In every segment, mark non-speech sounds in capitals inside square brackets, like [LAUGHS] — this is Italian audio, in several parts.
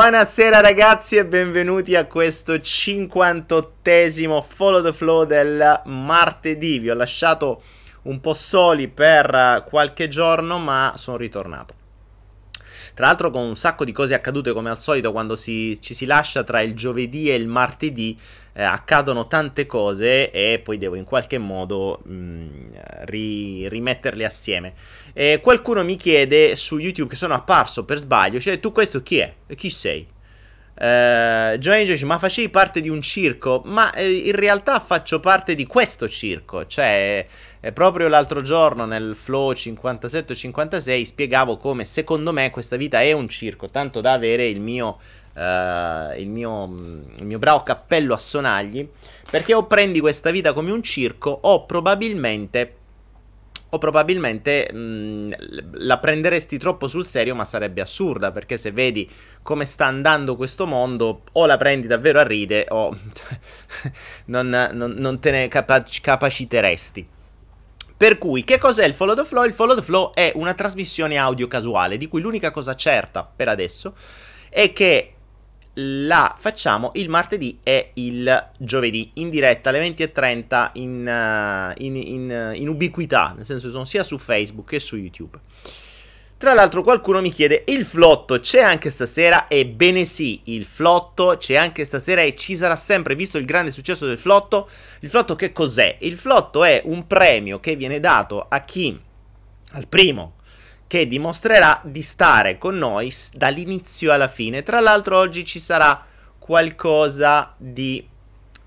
Buonasera ragazzi e benvenuti a questo 58esimo Follow the Flow del martedì. Vi ho lasciato un po' soli per qualche giorno, ma sono ritornato. Tra l'altro con un sacco di cose accadute come al solito quando si, ci si lascia tra il giovedì e il martedì eh, accadono tante cose e poi devo in qualche modo mh, mm, ri, rimetterle assieme. E qualcuno mi chiede su YouTube che sono apparso per sbaglio, cioè tu questo chi è? E chi sei? Uh, Giovanni dice ma facevi parte di un circo? Ma eh, in realtà faccio parte di questo circo cioè eh, proprio l'altro giorno nel flow 57-56 spiegavo come secondo me questa vita è un circo tanto da avere il mio uh, il, mio, il mio bravo cappello a sonagli perché o prendi questa vita come un circo o probabilmente o probabilmente mh, la prenderesti troppo sul serio, ma sarebbe assurda, perché se vedi come sta andando questo mondo, o la prendi davvero a ride, o [LAUGHS] non, non, non, te ne capac- capaciteresti. Per cui, che cos'è il Follow the Flow? Il Follow the Flow è una trasmissione audio casuale, di cui l'unica cosa certa per adesso è che la facciamo il martedì e il giovedì in diretta alle 20.30 in, uh, in, in, in ubiquità, nel senso che sono sia su Facebook che su YouTube. Tra l'altro qualcuno mi chiede, il flotto c'è anche stasera? Ebbene sì, il flotto c'è anche stasera e ci sarà sempre, visto il grande successo del flotto. Il flotto che cos'è? Il flotto è un premio che viene dato a chi, al primo, che dimostrerà di stare con noi dall'inizio alla fine. Tra l'altro oggi ci sarà qualcosa di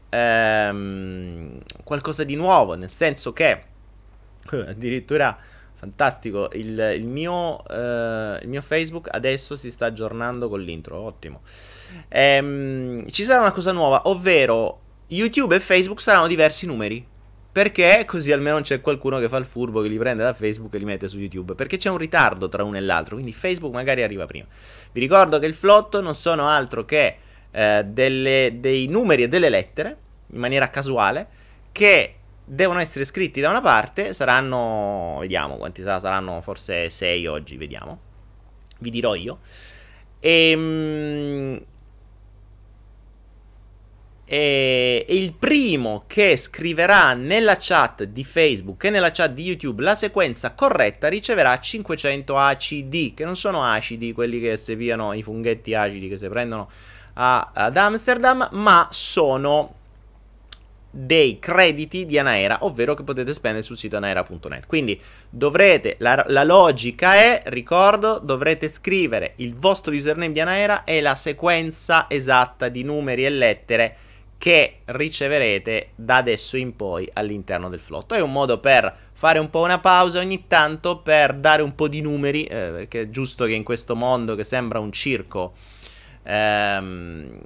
ehm, qualcosa di nuovo, nel senso che addirittura fantastico il, il, mio, eh, il, mio, Facebook adesso si sta aggiornando con l'intro, ottimo. Ehm, ci sarà una cosa nuova, ovvero YouTube e Facebook saranno diversi numeri. Perché così almeno c'è qualcuno che fa il furbo che li prende da Facebook e li mette su YouTube. Perché c'è un ritardo tra uno e l'altro. Quindi Facebook magari arriva prima. Vi ricordo che il flotto non sono altro che eh, delle, dei numeri e delle lettere in maniera casuale che devono essere scritti da una parte. Saranno, vediamo quanti saranno, forse 6 oggi, vediamo. Vi dirò io. Ehm, e, il primo che scriverà nella chat di Facebook e nella chat di YouTube la sequenza corretta riceverà 500 ACD, che non sono acidi, quelli che si piano i funghetti acidi che si prendono a, ad Amsterdam, ma sono dei crediti di Anaera, ovvero che potete spendere sul sito anaera.net. Quindi dovrete, la, la, logica è, ricordo, dovrete scrivere il vostro username di Anaera e la sequenza esatta di numeri e lettere che riceverete da adesso in poi all'interno del flotto. È un modo per fare un po' una pausa ogni tanto per dare un po' di numeri, eh, perché è giusto che in questo mondo che sembra un circo ehm,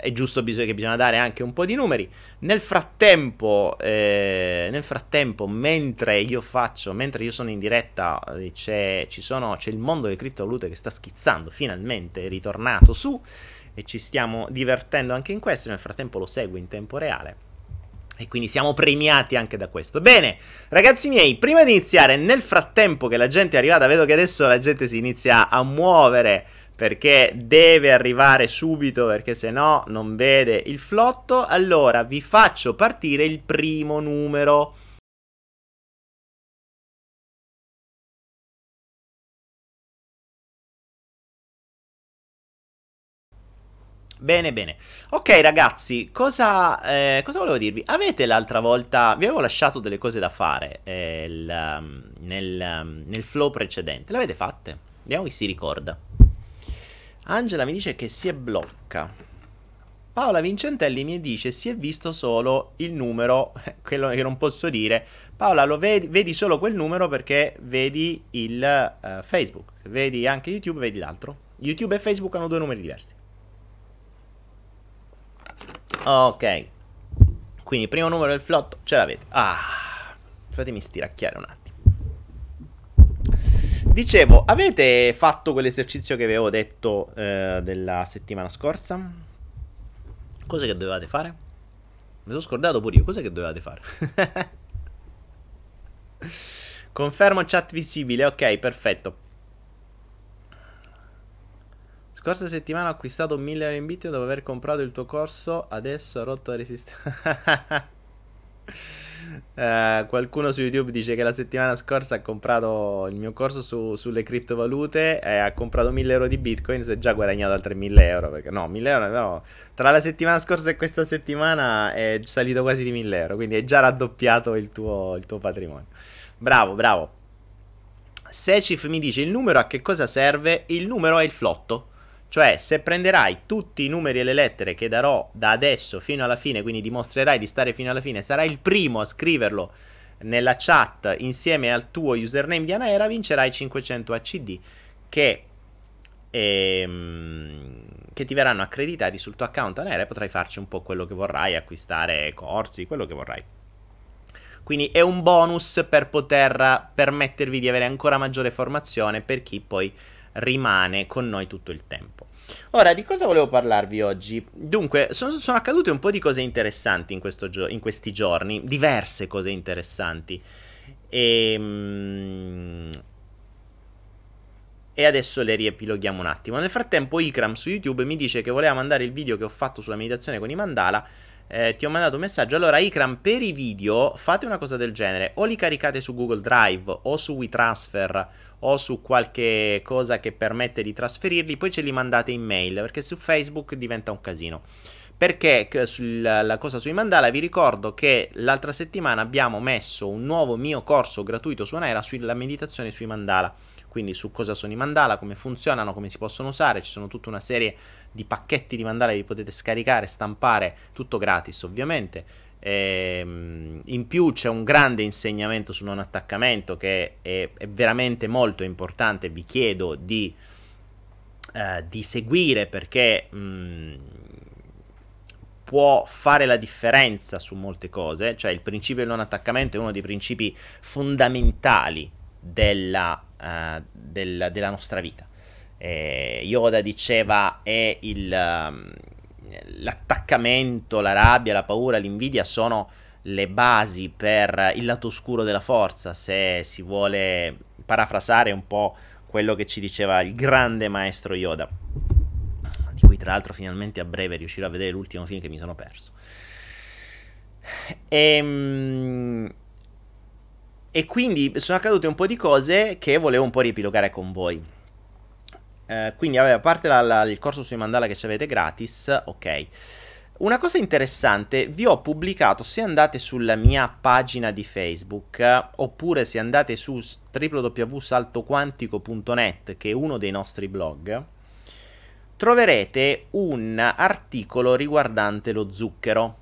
è giusto bisog- che bisogna dare anche un po' di numeri. Nel frattempo, eh, nel frattempo mentre io faccio, mentre io sono in diretta, eh, c'è, sono, c'è il mondo delle criptovalute che sta schizzando, finalmente è ritornato su e ci stiamo divertendo anche in questo. Nel frattempo lo seguo in tempo reale. E quindi siamo premiati anche da questo. Bene, ragazzi miei, prima di iniziare, nel frattempo che la gente è arrivata, vedo che adesso la gente si inizia a muovere perché deve arrivare subito perché se no non vede il flotto. Allora vi faccio partire il primo numero. Bene, bene. Ok, ragazzi, cosa, eh, cosa, volevo dirvi? Avete l'altra volta. Vi avevo lasciato delle cose da fare eh, il, um, nel, um, nel, flow precedente. Le avete fatte? Vediamo chi si ricorda. Angela mi dice che si è blocca. Paola Vincentelli mi dice si è visto solo il numero, [LAUGHS] quello che non posso dire. Paola, lo vedi, vedi solo quel numero perché vedi il uh, Facebook. Se vedi anche YouTube, vedi l'altro. YouTube e Facebook hanno due numeri diversi. Ok. Quindi primo numero del flotto ce l'avete. Ah, fatemi stiracchiare un attimo. Dicevo, avete fatto quell'esercizio che avevo detto eh, della settimana scorsa? Cos'è che dovevate fare? Mi sono scordato pure io. Cos'è che dovevate fare? [LAUGHS] Confermo chat visibile. Ok, perfetto. Scorsa settimana ho acquistato 1000 euro in Bitcoin dopo aver comprato il tuo corso, adesso ho rotto la resistenza. Uh, [LAUGHS] qualcuno su YouTube dice che la settimana scorsa ha comprato il mio corso su, sulle criptovalute e ha comprato 1000 euro di bitcoin. Si è già guadagnato altri 1000 euro. Perché no, 1000 euro no. Tra la settimana scorsa e questa settimana è salito quasi di 1000 euro. Quindi è già raddoppiato il tuo, il tuo patrimonio. Bravo, bravo. Secif mi dice il numero a che cosa serve? Il numero è il flotto. Cioè, se prenderai tutti i numeri e le lettere che darò da adesso fino alla fine, quindi dimostrerai di stare fino alla fine, sarai il primo a scriverlo nella chat insieme al tuo username di Anaera, vincerai 500 ACD che, ehm, che ti verranno accreditati sul tuo account Anaera e potrai farci un po' quello che vorrai, acquistare corsi, quello che vorrai. Quindi è un bonus per poter permettervi di avere ancora maggiore formazione per chi poi rimane con noi tutto il tempo. Ora, di cosa volevo parlarvi oggi? Dunque, sono, sono accadute un po' di cose interessanti in, gio- in questi giorni, diverse cose interessanti. E, mm, e adesso le riepiloghiamo un attimo. Nel frattempo, Ikram su YouTube mi dice che voleva mandare il video che ho fatto sulla meditazione con i mandala. Eh, ti ho mandato un messaggio. Allora, Ikram, per i video fate una cosa del genere: o li caricate su Google Drive o su WeTransfer o su qualche cosa che permette di trasferirli, poi ce li mandate in mail, perché su Facebook diventa un casino. Perché sulla cosa sui mandala vi ricordo che l'altra settimana abbiamo messo un nuovo mio corso gratuito su Anaera sulla meditazione sui mandala. Quindi su cosa sono i mandala, come funzionano, come si possono usare, ci sono tutta una serie di pacchetti di mandala che vi potete scaricare, stampare, tutto gratis ovviamente. Ehm, in più c'è un grande insegnamento sul non attaccamento che è, è veramente molto importante. Vi chiedo di, eh, di seguire perché mh, mm, può fare la differenza su molte cose. Cioè, il principio del non attaccamento è uno dei principi fondamentali della, uh, del, della nostra vita. Eh, Yoda diceva è il. Um, l'attaccamento, la rabbia, la paura, l'invidia sono le basi per il lato oscuro della forza, se si vuole parafrasare un po' quello che ci diceva il grande maestro Yoda, di cui tra l'altro finalmente a breve riuscirò a vedere l'ultimo film che mi sono perso. E, ehm, e quindi sono accadute un po' di cose che volevo un po' riepilogare con voi. Eh, quindi, vabbè, a parte la, la, il corso sui mandala che ci avete gratis, ok. Una cosa interessante, vi ho pubblicato, se andate sulla mia pagina di Facebook, oppure se andate su www.saltoquantico.net, che è uno dei nostri blog, troverete un articolo riguardante lo zucchero.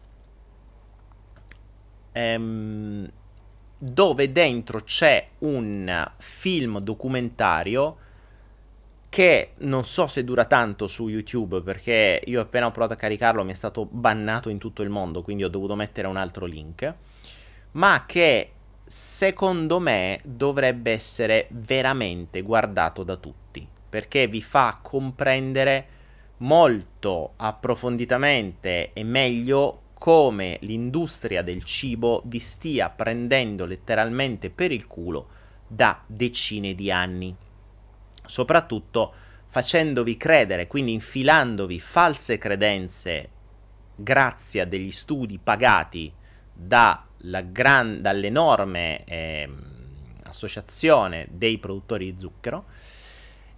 Ehm, dove dentro c'è un film documentario che non so se dura tanto su YouTube perché io appena ho provato a caricarlo mi è stato bannato in tutto il mondo, quindi ho dovuto mettere un altro link, ma che secondo me dovrebbe essere veramente guardato da tutti, perché vi fa comprendere molto approfonditamente e meglio come l'industria del cibo vi stia prendendo letteralmente per il culo da decine di anni soprattutto facendovi credere, quindi infilandovi false credenze grazie a degli studi pagati gran, dall'enorme eh, associazione dei produttori di zucchero.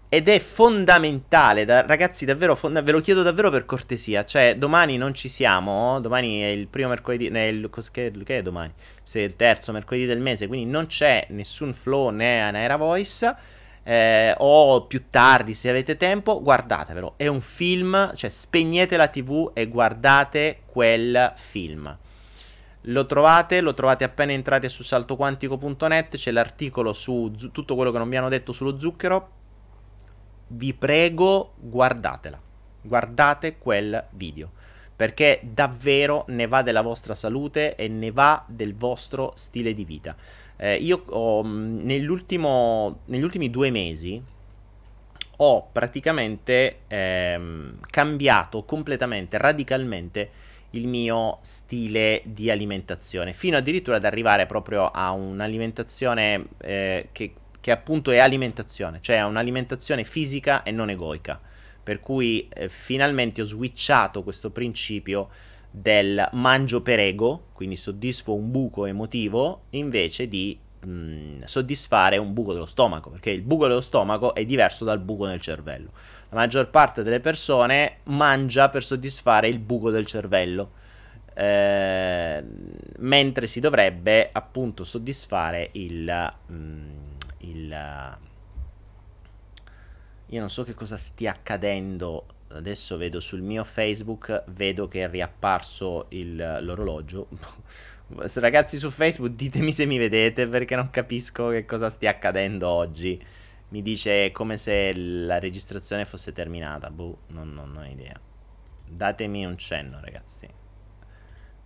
Ed è fondamentale, da, ragazzi, davvero, fonda- ve lo chiedo davvero per cortesia. Cioè, domani non ci siamo. Domani è il primo mercoledì. È il, che, che, è domani? Se è il terzo mercoledì del mese. Quindi non c'è nessun flow né Anaera Voice eh, o più tardi se avete tempo, guardatevelo. È un film, cioè spegnete la TV e guardate quel film. Lo trovate, lo trovate appena entrate su saltoquantico.net, c'è l'articolo su zu- tutto quello che non vi hanno detto sullo zucchero. Vi prego, guardatela. Guardate quel video perché davvero ne va della vostra salute e ne va del vostro stile di vita. Eh, io ho, negli ultimi due mesi ho praticamente ehm, cambiato completamente, radicalmente il mio stile di alimentazione, fino addirittura ad arrivare proprio a un'alimentazione eh, che, che appunto è alimentazione, cioè un'alimentazione fisica e non egoica. Per cui eh, finalmente ho switchato questo principio del mangio per ego, quindi soddisfo un buco emotivo, invece di mh, mm, soddisfare un buco dello stomaco, perché il buco dello stomaco è diverso dal buco nel cervello. La maggior parte delle persone mangia per soddisfare il buco del cervello, eh, mentre si dovrebbe appunto soddisfare il... Mh, mm, il io non so che cosa stia accadendo. Adesso vedo sul mio Facebook, vedo che è riapparso il, l'orologio. [LAUGHS] Ragazzi su Facebook, ditemi se mi vedete perché non capisco che cosa stia accadendo oggi. Mi dice come se la registrazione fosse terminata. Boh, non, non, non ho idea. Datemi un cenno, ragazzi.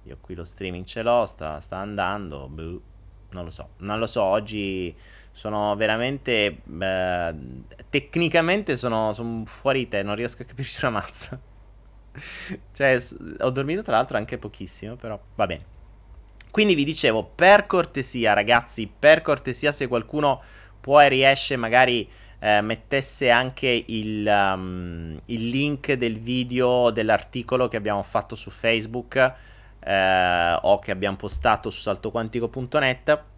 Io qui lo streaming ce l'ho, sta, sta andando. Boh, non lo so. Non lo so, oggi sono veramente... Eh, tecnicamente sono, sono fuori te, non riesco a capirci una mazza. [LAUGHS] cioè, ho dormito tra l'altro anche pochissimo, però va bene. Quindi vi dicevo, per cortesia ragazzi, per cortesia se qualcuno può e riesce magari eh, mettesse anche il, um, il, link del video dell'articolo che abbiamo fatto su Facebook eh, o che abbiamo postato su saltoquantico.net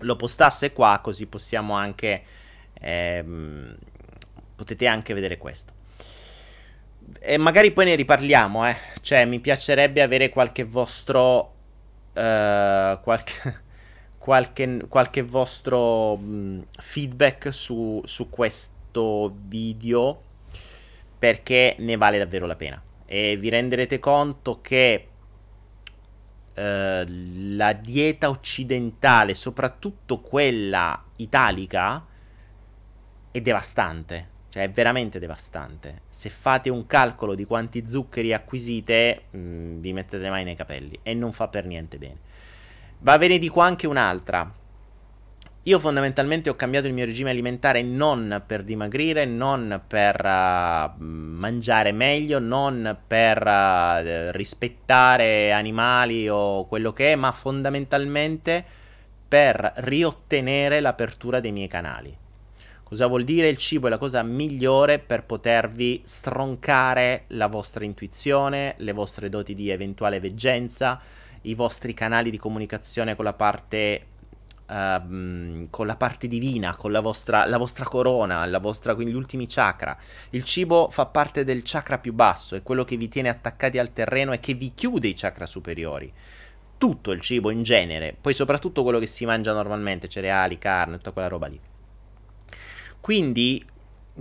lo postasse qua così possiamo anche ehm, potete anche vedere questo e magari poi ne riparliamo eh. cioè mi piacerebbe avere qualche vostro uh, qualche, [LAUGHS] qualche, qualche vostro mh, feedback su, su questo video perché ne vale davvero la pena e vi renderete conto che la dieta occidentale, soprattutto quella italica, è devastante. Cioè è veramente devastante. Se fate un calcolo di quanti zuccheri acquisite, mh, mm, vi mettete le mani nei capelli e non fa per niente bene. Va ve ne dico anche un'altra. Io fondamentalmente ho cambiato il mio regime alimentare non per dimagrire, non per uh, mangiare meglio, non per uh, rispettare animali o quello che è, ma fondamentalmente per riottenere l'apertura dei miei canali. Cosa vuol dire? Il cibo è la cosa migliore per potervi stroncare la vostra intuizione, le vostre doti di eventuale veggenza, i vostri canali di comunicazione con la parte Uh, con la parte divina, con la vostra, la vostra corona, la vostra, quindi gli ultimi chakra. Il cibo fa parte del chakra più basso, è quello che vi tiene attaccati al terreno e che vi chiude i chakra superiori. Tutto il cibo in genere, poi soprattutto quello che si mangia normalmente, cereali, carne, tutta quella roba lì. Quindi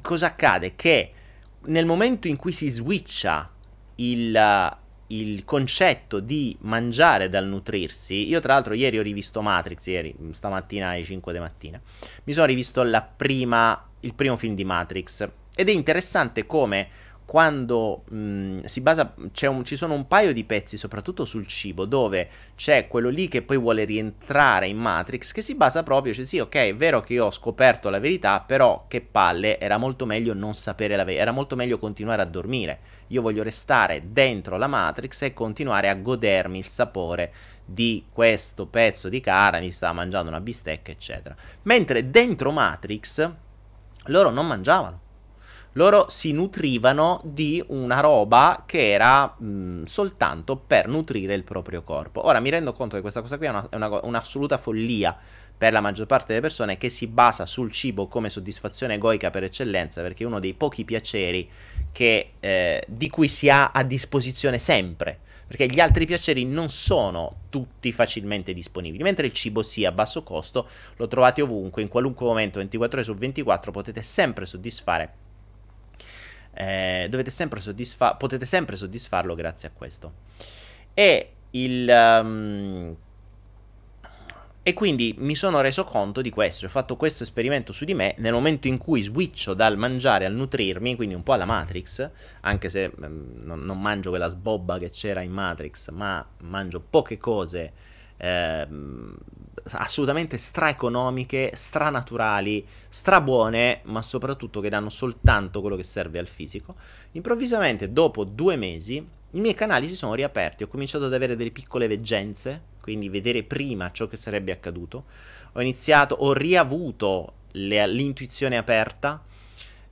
cosa accade? Che nel momento in cui si switcha il, il concetto di mangiare dal nutrirsi, io tra l'altro ieri ho rivisto Matrix, ieri, stamattina alle 5 di mattina, mi sono rivisto prima, il primo film di Matrix. Ed è interessante come quando mh, si basa, un, ci sono un paio di pezzi, soprattutto sul cibo, dove c'è quello lì che poi vuole rientrare in Matrix, che si basa proprio, cioè sì, ok, è vero che io ho scoperto la verità, però che palle, era molto meglio non sapere la verità, era molto meglio continuare a dormire. Io voglio restare dentro la Matrix e continuare a godermi il sapore di questo pezzo di carne, mi sta mangiando una bistecca, eccetera. Mentre dentro Matrix loro non mangiavano loro si nutrivano di una roba che era mh, soltanto per nutrire il proprio corpo. Ora mi rendo conto che questa cosa qui è, una, è una, un'assoluta follia per la maggior parte delle persone che si basa sul cibo come soddisfazione egoica per eccellenza, perché è uno dei pochi piaceri che, eh, di cui si ha a disposizione sempre. Perché gli altri piaceri non sono tutti facilmente disponibili, mentre il cibo sia a basso costo, lo trovate ovunque, in qualunque momento, 24 ore su 24, potete sempre soddisfare eh, sempre soddisfa- potete sempre soddisfarlo grazie a questo. E il... Um, e quindi mi sono reso conto di questo, ho fatto questo esperimento su di me nel momento in cui switcho dal mangiare al nutrirmi, quindi un po' alla Matrix, anche se um, non, non, mangio quella sbobba che c'era in Matrix, ma mangio poche cose eh, assolutamente straeconomiche, stranaturali, strabuone, ma soprattutto che danno soltanto quello che serve al fisico. Improvvisamente, dopo due mesi, i miei canali si sono riaperti, ho cominciato ad avere delle piccole veggenze, quindi vedere prima ciò che sarebbe accaduto. Ho iniziato, ho riavuto le, l'intuizione aperta,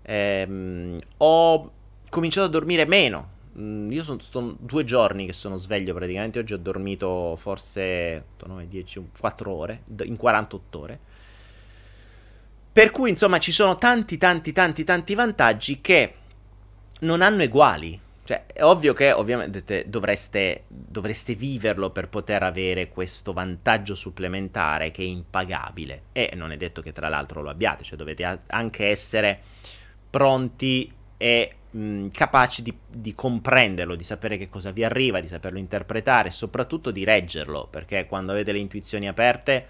ehm, ho cominciato a dormire meno. Mm, io sono, sono, due giorni che sono sveglio praticamente, oggi ho dormito forse 8, 9, 10, 4 ore, in 48 ore. Per cui insomma ci sono tanti tanti tanti tanti vantaggi che non hanno eguali. Cioè, è ovvio che ovviamente dovreste, dovreste, viverlo per poter avere questo vantaggio supplementare che è impagabile. E non è detto che tra l'altro lo abbiate, cioè dovete anche essere pronti e mh, capaci di, di, comprenderlo, di sapere che cosa vi arriva, di saperlo interpretare, soprattutto di reggerlo, perché quando avete le intuizioni aperte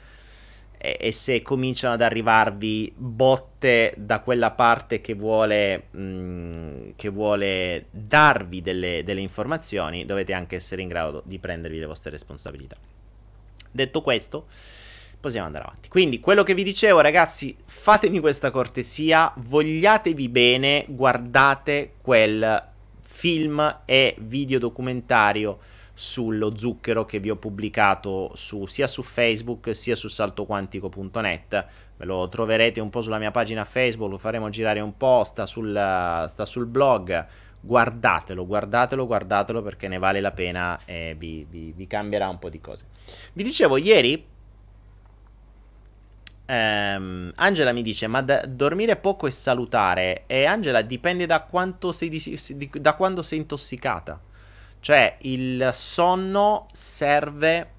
e, e se cominciano ad arrivarvi botte da quella parte che vuole, mh, che vuole darvi delle, delle informazioni, dovete anche essere in grado di prendervi le vostre responsabilità. Detto questo, possiamo andare avanti. Quindi, quello che vi dicevo, ragazzi, fatemi questa cortesia, vogliatevi bene, guardate quel film e video documentario sullo zucchero che vi ho pubblicato su, sia su Facebook sia su saltoquantico.net. Ve lo troverete un po' sulla mia pagina Facebook, lo faremo girare un po', sta sul, sta sul blog. Guardatelo, guardatelo, guardatelo perché ne vale la pena e vi, vi, vi cambierà un po' di cose. Vi dicevo ieri Um, Angela mi dice: Ma da, dormire poco è salutare. E Angela dipende da quanto sei, di, di, da quando sei intossicata. Cioè, il sonno serve.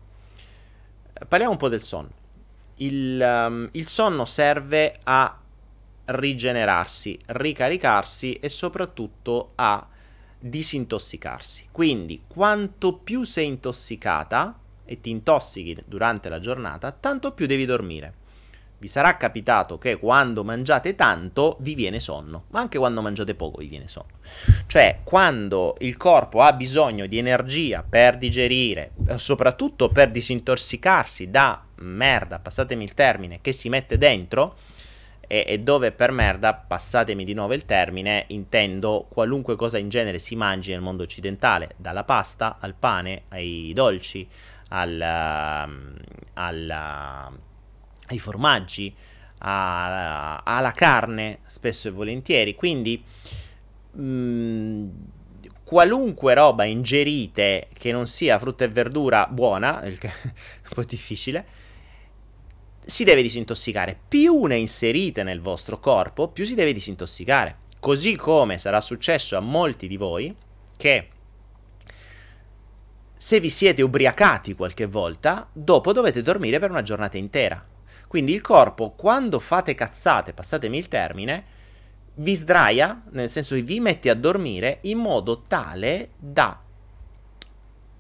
Parliamo un po' del sonno. Il, um, il sonno serve a rigenerarsi, ricaricarsi e soprattutto a disintossicarsi. Quindi, quanto più sei intossicata e ti intossichi durante la giornata, tanto più devi dormire vi sarà capitato che quando mangiate tanto vi viene sonno, ma anche quando mangiate poco vi viene sonno. Cioè, quando il corpo ha bisogno di energia per digerire, soprattutto per disintossicarsi da merda, passatemi il termine, che si mette dentro, e, e dove per merda, passatemi di nuovo il termine, intendo qualunque cosa in genere si mangi nel mondo occidentale, dalla pasta al pane, ai dolci, al, al ai formaggi, a, alla carne, spesso e volentieri. Quindi mh, mm, qualunque roba ingerite che non sia frutta e verdura buona, il che [LAUGHS] è un po' difficile, si deve disintossicare. Più ne inserite nel vostro corpo, più si deve disintossicare. Così come sarà successo a molti di voi che se vi siete ubriacati qualche volta, dopo dovete dormire per una giornata intera. Quindi il corpo, quando fate cazzate, passatemi il termine, vi sdraia, nel senso che vi mette a dormire in modo tale da...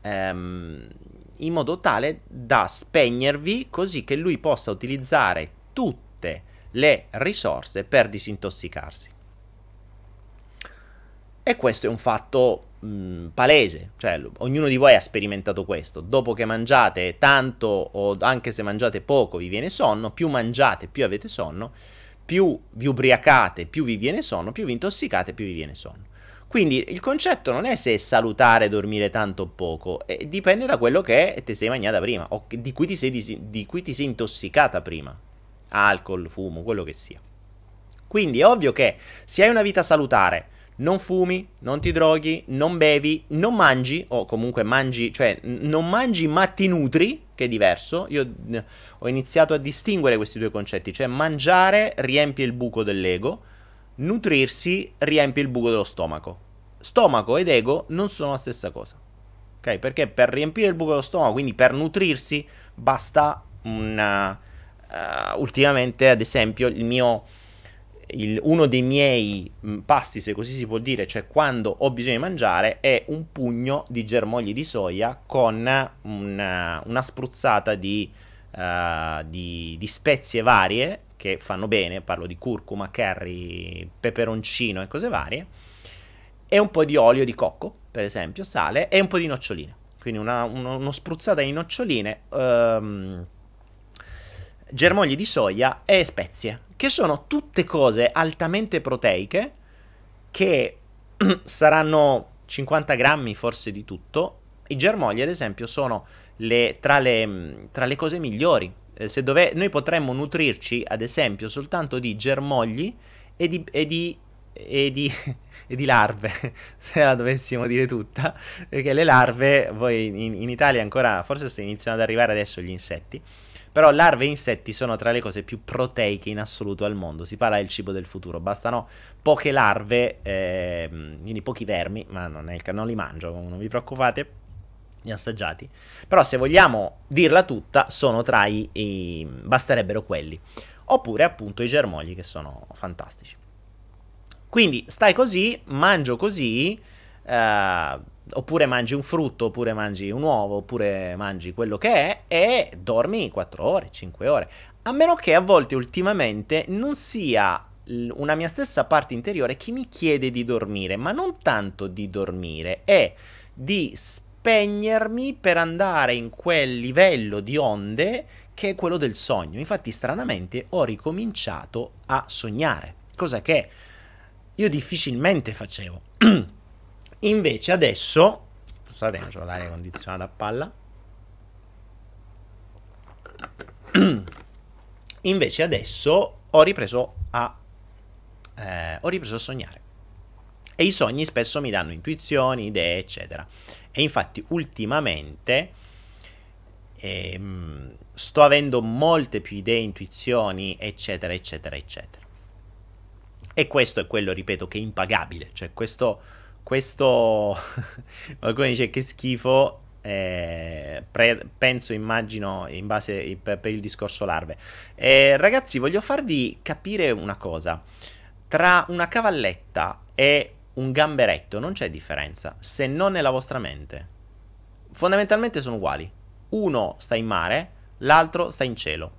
Um, in modo tale da spegnervi così che lui possa utilizzare tutte le risorse per disintossicarsi. E questo è un fatto mh, mm, palese, cioè ognuno di voi ha sperimentato questo, dopo che mangiate tanto o anche se mangiate poco vi viene sonno, più mangiate più avete sonno, più vi ubriacate più vi viene sonno, più vi intossicate più vi viene sonno. Quindi il concetto non è se è salutare dormire tanto o poco, eh, dipende da quello che ti sei mangiata prima o di cui, sei, di cui ti sei intossicata prima. Alcol, fumo, quello che sia. Quindi è ovvio che se hai una vita salutare, non fumi, non ti droghi, non bevi, non mangi, o comunque mangi, cioè non mangi ma ti nutri, che è diverso. Io ho iniziato a distinguere questi due concetti, cioè mangiare riempie il buco dell'ego, nutrirsi riempie il buco dello stomaco. Stomaco ed ego non sono la stessa cosa. Ok? Perché per riempire il buco dello stomaco, quindi per nutrirsi, basta una... Uh, ultimamente, ad esempio, il mio il, uno dei miei mm, pasti, se così si può dire, cioè quando ho bisogno di mangiare, è un pugno di germogli di soia con una, una spruzzata di, uh, di, di, spezie varie che fanno bene, parlo di curcuma, curry, peperoncino e cose varie, e un po' di olio di cocco, per esempio, sale, e un po' di noccioline. Quindi una, uno, uno spruzzata di noccioline. Um, germogli di soia e spezie, che sono tutte cose altamente proteiche che [CLEARS THROAT] saranno 50 grammi forse di tutto. I germogli, ad esempio, sono le, tra, le, tra, le, cose migliori. Eh, dove, noi potremmo nutrirci, ad esempio, soltanto di germogli e di, e di e di, [LAUGHS] e di, larve, [LAUGHS] se la dovessimo dire tutta, perché le larve, voi in, in Italia ancora, forse iniziano ad arrivare adesso gli insetti, però larve e insetti sono tra le cose più proteiche in assoluto al mondo. Si parla del cibo del futuro. Bastano poche larve, eh, quindi pochi vermi, ma non, è, non li mangio, non vi preoccupate. Li assaggiati. Però se vogliamo dirla tutta, sono tra i, i basterebbero quelli. Oppure appunto i germogli che sono fantastici. Quindi stai così, mangio così. Eh, oppure mangi un frutto, oppure mangi un uovo, oppure mangi quello che è e dormi 4 ore, 5 ore. A meno che a volte ultimamente non sia una mia stessa parte interiore che mi chiede di dormire, ma non tanto di dormire, è di spegnermi per andare in quel livello di onde che è quello del sogno. Infatti, stranamente, ho ricominciato a sognare, cosa che io difficilmente facevo. [CLEARS THROAT] Invece adesso, scusate, ho l'aria condizionata a palla. [CLEARS THROAT] Invece adesso ho ripreso a eh, ho ripreso a sognare. E i sogni spesso mi danno intuizioni, idee, eccetera. E infatti ultimamente ehm, sto avendo molte più idee, intuizioni, eccetera, eccetera, eccetera. E questo è quello, ripeto, che è impagabile. Cioè questo questo [LAUGHS] qualcuno dice che schifo eh, pre- penso immagino in base per, per il discorso larve. Eh, ragazzi voglio farvi capire una cosa. Tra una cavalletta e un gamberetto non c'è differenza se non nella vostra mente. Fondamentalmente sono uguali. Uno sta in mare l'altro sta in cielo.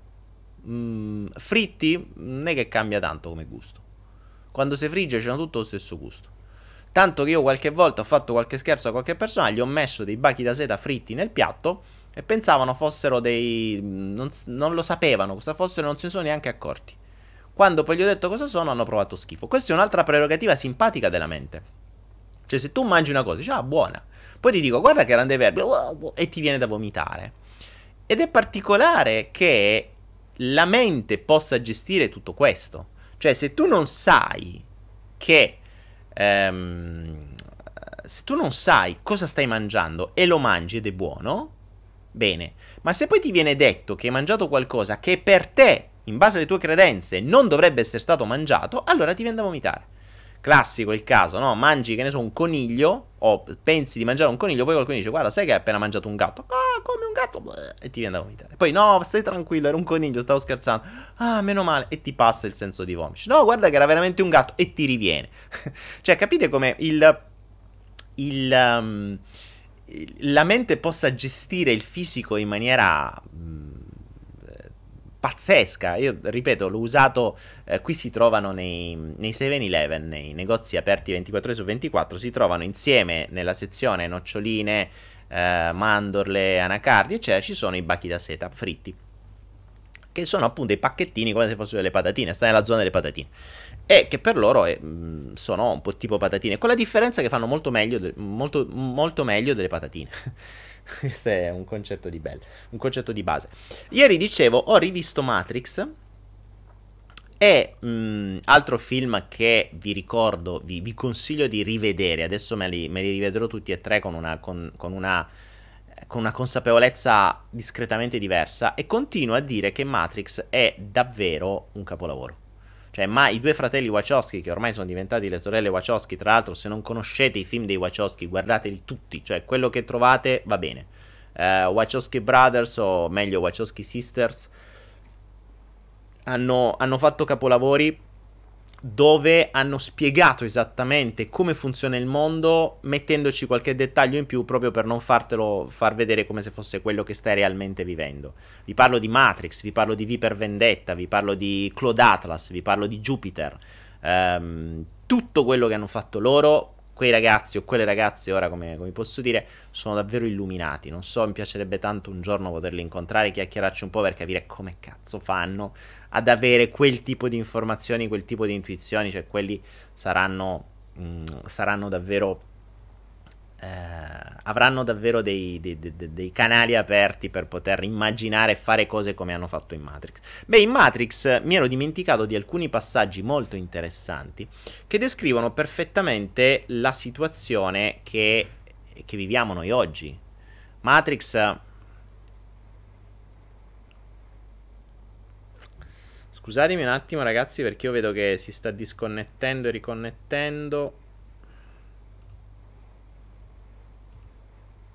Mm, fritti non è che cambia tanto come gusto. Quando si frigge c'è tutto lo stesso gusto Tanto che io qualche volta ho fatto qualche scherzo a qualche persona, gli ho messo dei bachi da seta fritti nel piatto e pensavano fossero dei... non, non lo sapevano cosa fossero e non se ne sono neanche accorti. Quando poi gli ho detto cosa sono hanno provato schifo. Questa è un'altra prerogativa simpatica della mente. Cioè se tu mangi una cosa, dici ah buona, poi ti dico guarda che erano dei verbi e ti viene da vomitare. Ed è particolare che la mente possa gestire tutto questo. Cioè se tu non sai che ehm, se tu non sai cosa stai mangiando e lo mangi ed è buono, bene. Ma se poi ti viene detto che hai mangiato qualcosa che per te, in base alle tue credenze, non dovrebbe essere stato mangiato, allora ti viene da vomitare. Classico il caso, no? Mangi, che ne so, un coniglio, o pensi di mangiare un coniglio, poi qualcuno dice, guarda, sai che hai appena mangiato un gatto? Ah, come un gatto? E ti viene da vomitare. Poi, no, stai tranquillo, era un coniglio, stavo scherzando. Ah, meno male. E ti passa il senso di vomito. No, guarda che era veramente un gatto e ti riviene. [LAUGHS] cioè, capite come il... il um, la mente possa gestire il fisico in maniera... Um, pazzesca. Io ripeto, l'ho usato. Eh, qui si trovano nei, nei 7-Eleven, nei negozi aperti 24 ore su 24. Si trovano insieme nella sezione noccioline, eh, mandorle, anacardi, eccetera. Ci sono i bachi da seta fritti. Che sono appunto i pacchettini come se fossero delle patatine. Sta nella zona delle patatine. E che per loro è, mh, sono un po' tipo patatine. Con la differenza che fanno molto meglio, molto, molto meglio delle patatine. [LAUGHS] Questo è un concetto di bello, un concetto di base. Ieri dicevo, ho rivisto Matrix. E mh, altro film che vi ricordo, vi, vi, consiglio di rivedere. Adesso me li, me li rivedrò tutti e tre con una, con, con, una, con una consapevolezza discretamente diversa. E continuo a dire che Matrix è davvero un capolavoro. Cioè, ma i due fratelli Wachowski, che ormai sono diventati le sorelle Wachowski, tra l'altro, se non conoscete i film dei Wachowski, guardateli tutti, cioè quello che trovate va bene. Uh, Wachowski Brothers o meglio Wachowski Sisters hanno, hanno fatto capolavori dove hanno spiegato esattamente come funziona il mondo, mettendoci qualche dettaglio in più proprio per non fartelo far vedere come se fosse quello che stai realmente vivendo. Vi parlo di Matrix, vi parlo di V per Vendetta, vi parlo di Claude Atlas, vi parlo di Jupiter. Um, tutto quello che hanno fatto loro, quei ragazzi o quelle ragazze, ora come, come, posso dire, sono davvero illuminati. Non so, mi piacerebbe tanto un giorno poterli incontrare, chiacchierarci un po' per capire come cazzo fanno ad avere quel tipo di informazioni, quel tipo di intuizioni, cioè quelli saranno, mh, mm, saranno davvero eh, avranno davvero dei, dei, dei, dei, canali aperti per poter immaginare e fare cose come hanno fatto in Matrix. Beh, in Matrix mi ero dimenticato di alcuni passaggi molto interessanti che descrivono perfettamente la situazione che, che viviamo noi oggi. Matrix... Scusatemi un attimo ragazzi perché io vedo che si sta disconnettendo e riconnettendo.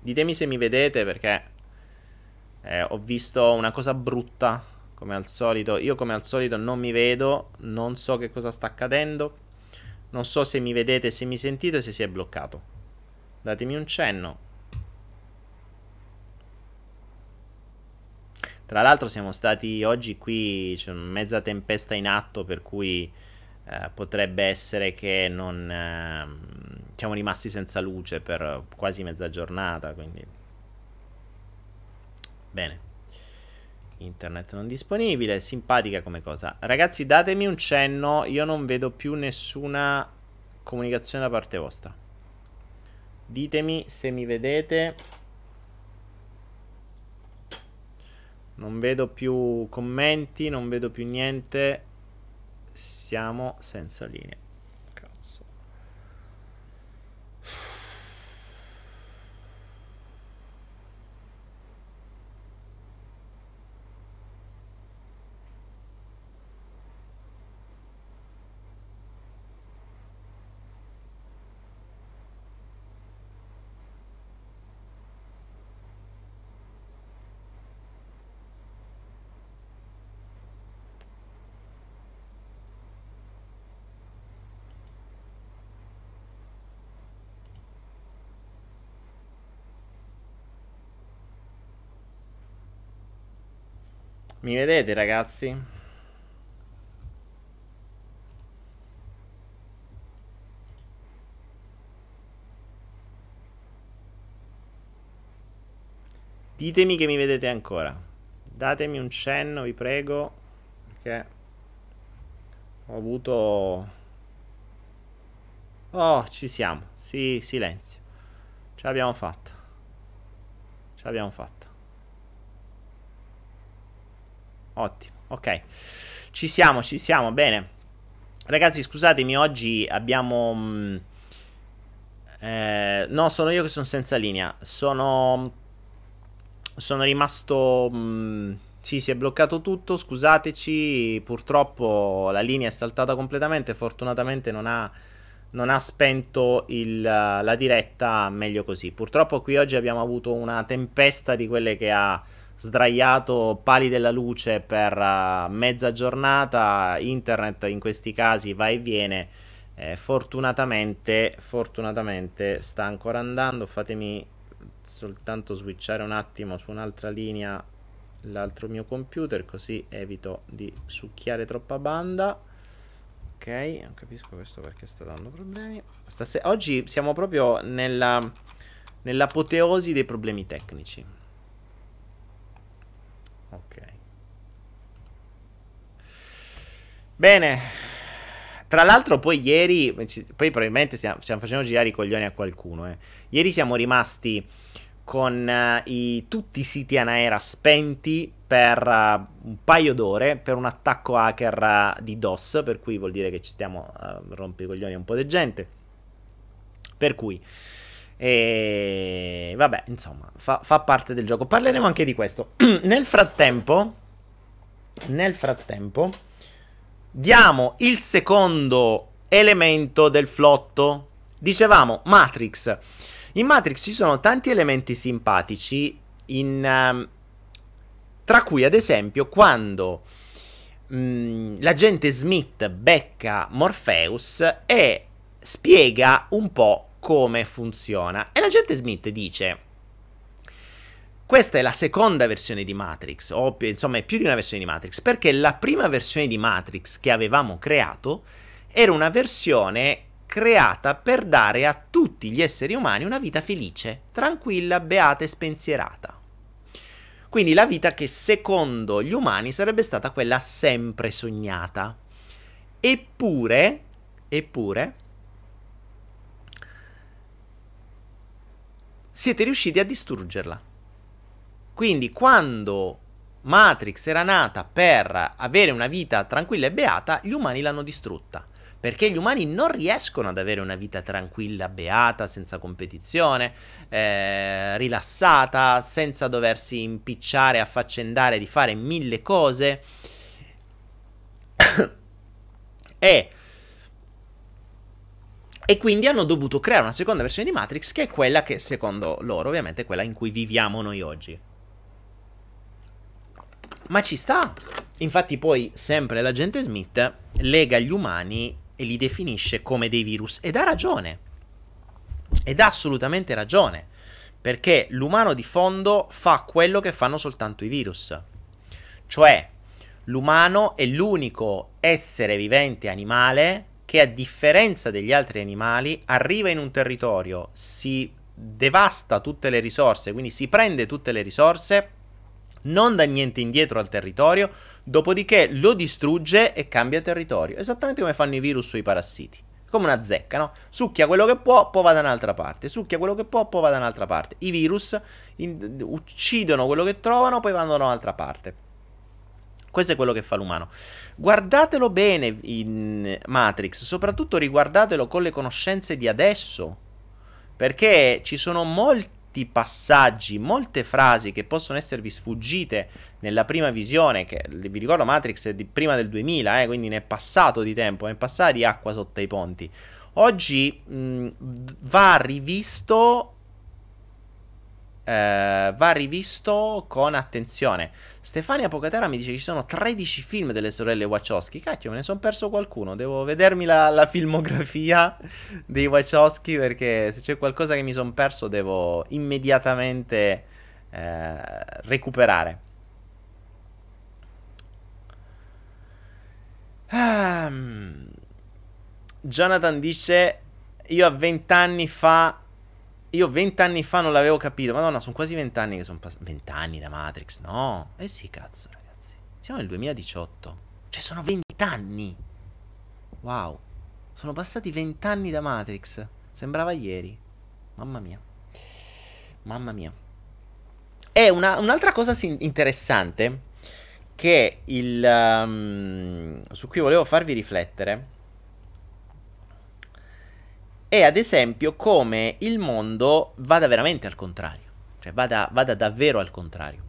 Ditemi se mi vedete perché eh, ho visto una cosa brutta come al solito. Io come al solito non mi vedo, non so che cosa sta accadendo. Non so se mi vedete, se mi sentite se si è bloccato. Datemi un cenno. Tra l'altro siamo stati oggi qui, c'è mezza tempesta in atto per cui eh, potrebbe essere che non eh, siamo rimasti senza luce per quasi mezza giornata, quindi bene. Internet non disponibile, simpatica come cosa. Ragazzi, datemi un cenno, io non vedo più nessuna comunicazione da parte vostra. Ditemi se mi vedete. Non vedo più commenti, non vedo più niente siamo senza linea. Cazzo. Mi vedete ragazzi? Ditemi che mi vedete ancora. Datemi un cenno, vi prego. Perché ho avuto... Oh, ci siamo. Sì, silenzio. Ce l'abbiamo fatta. Ce l'abbiamo fatta. Ottimo, ok. Ci siamo, ci siamo, bene. Ragazzi, scusatemi, oggi abbiamo... Mh, mm, eh, no, sono io che sono senza linea. Sono... Sono rimasto... Mh, mm, sì, si è bloccato tutto, scusateci. Purtroppo la linea è saltata completamente. Fortunatamente non ha, non ha spento il, la diretta. Meglio così. Purtroppo qui oggi abbiamo avuto una tempesta di quelle che ha sdraiato pali della luce per uh, mezza giornata, internet in questi casi va e viene. Eh, fortunatamente, fortunatamente sta ancora andando. Fatemi soltanto switchare un attimo su un'altra linea l'altro mio computer così evito di succhiare troppa banda. Ok, non capisco questo perché sta dando problemi. Stase- oggi siamo proprio nella, nell'apoteosi dei problemi tecnici. Ok. Bene. Tra l'altro poi ieri, poi probabilmente stiamo, stiamo facendo girare i coglioni a qualcuno. Eh. Ieri siamo rimasti con uh, i, tutti i siti Anaera spenti per uh, un paio d'ore per un attacco hacker uh, di DOS, per cui vuol dire che ci stiamo coglioni a un po' di gente. Per cui e vabbè, insomma, fa, fa parte del gioco. Parleremo anche di questo. [CLEARS THROAT] nel frattempo, nel frattempo, diamo il secondo elemento del flotto. Dicevamo Matrix. In Matrix ci sono tanti elementi simpatici, in, um, tra cui ad esempio quando um, l'agente Smith becca Morpheus e spiega un po' come funziona. E l'agente Smith dice: Questa è la seconda versione di Matrix, o insomma è più di una versione di Matrix, perché la prima versione di Matrix che avevamo creato era una versione creata per dare a tutti gli esseri umani una vita felice, tranquilla, beata e spensierata. Quindi la vita che secondo gli umani sarebbe stata quella sempre sognata. Eppure, eppure, siete riusciti a distruggerla. Quindi quando Matrix era nata per avere una vita tranquilla e beata, gli umani l'hanno distrutta. Perché gli umani non riescono ad avere una vita tranquilla, beata, senza competizione, eh, rilassata, senza doversi impicciare, affaccendare di fare mille cose. [COUGHS] e e quindi hanno dovuto creare una seconda versione di Matrix che è quella che secondo loro ovviamente è quella in cui viviamo noi oggi. Ma ci sta. Infatti poi sempre l'agente Smith lega gli umani e li definisce come dei virus ed ha ragione. Ed ha assolutamente ragione. Perché l'umano di fondo fa quello che fanno soltanto i virus. Cioè, l'umano è l'unico essere vivente animale che a differenza degli altri animali arriva in un territorio, si devasta tutte le risorse, quindi si prende tutte le risorse, non dà niente indietro al territorio, dopodiché lo distrugge e cambia territorio, esattamente come fanno i virus o i parassiti. Come una zecca, no? Succhia quello che può, poi va da un'altra parte. Succhia quello che può, poi va da un'altra parte. I virus in- uccidono quello che trovano, poi vanno da un'altra parte. Questo è quello che fa l'umano. Guardatelo bene in Matrix, soprattutto riguardatelo con le conoscenze di adesso, perché ci sono molti passaggi, molte frasi che possono esservi sfuggite nella prima visione, che vi ricordo Matrix è di prima del 2000, eh, quindi ne è passato di tempo, ne è passata di acqua sotto i ponti. Oggi mh, va rivisto eh, va rivisto con attenzione. Stefania Pocatera mi dice che ci sono 13 film delle sorelle Wachowski. Cacchio, me ne sono perso qualcuno. Devo vedermi la, la filmografia dei Wachowski perché se c'è qualcosa che mi sono perso devo immediatamente eh, recuperare. Um, Jonathan dice: Io a 20 anni fa io vent'anni fa non l'avevo capito. Madonna, sono quasi vent'anni che sono passati. Vent'anni da Matrix, no? Eh sì, cazzo, ragazzi. Siamo nel 2018. Cioè, sono vent'anni. Wow. Sono passati vent'anni da Matrix. Sembrava ieri. Mamma mia. Mamma mia. E una, un'altra cosa interessante che il, um, su cui volevo farvi riflettere è ad esempio come il mondo vada veramente al contrario, cioè vada, vada davvero al contrario.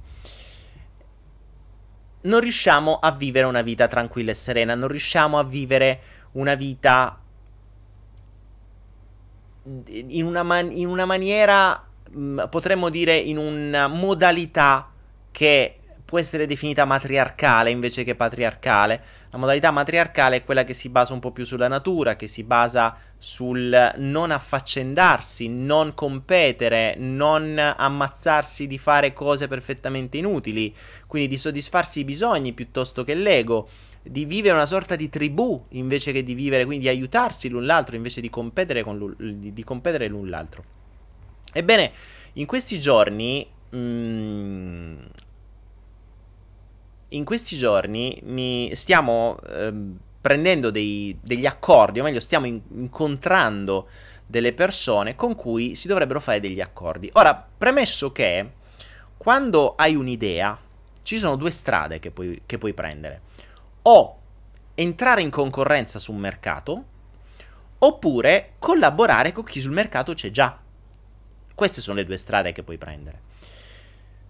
Non riusciamo a vivere una vita tranquilla e serena, non riusciamo a vivere una vita in una, man- in una maniera, mh, potremmo dire, in una modalità che può essere definita matriarcale invece che patriarcale. La modalità matriarcale è quella che si basa un po' più sulla natura, che si basa sul non affaccendarsi, non competere, non ammazzarsi di fare cose perfettamente inutili, quindi di soddisfarsi i bisogni piuttosto che l'ego, di vivere una sorta di tribù invece che di vivere, quindi di aiutarsi l'un l'altro invece di competere, con di, di competere l'un l'altro. Ebbene, in questi giorni mh, mm, in questi giorni mi stiamo eh, prendendo dei, degli accordi, o meglio, stiamo in- incontrando delle persone con cui si dovrebbero fare degli accordi. Ora, premesso che quando hai un'idea, ci sono due strade che puoi, che puoi prendere. O entrare in concorrenza su un mercato, oppure collaborare con chi sul mercato c'è già. Queste sono le due strade che puoi prendere.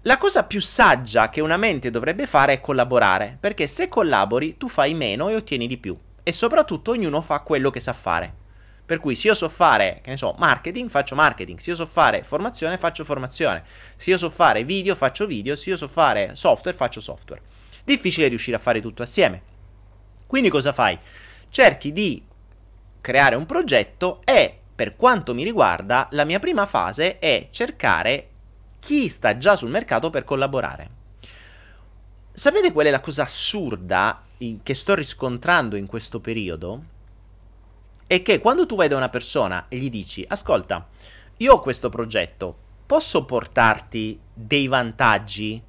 La cosa più saggia che una mente dovrebbe fare è collaborare, perché se collabori tu fai meno e ottieni di più. E soprattutto ognuno fa quello che sa fare. Per cui se io so fare, che ne so, marketing, faccio marketing. Se io so fare formazione, faccio formazione. Se io so fare video, faccio video. Se io so fare software, faccio software. Difficile riuscire a fare tutto assieme. Quindi cosa fai? Cerchi di creare un progetto e, per quanto mi riguarda, la mia prima fase è cercare chi sta già sul mercato per collaborare. Sapete qual è la cosa assurda che sto riscontrando in questo periodo? È che quando tu vai da una persona e gli dici, ascolta, io ho questo progetto, posso portarti dei vantaggi?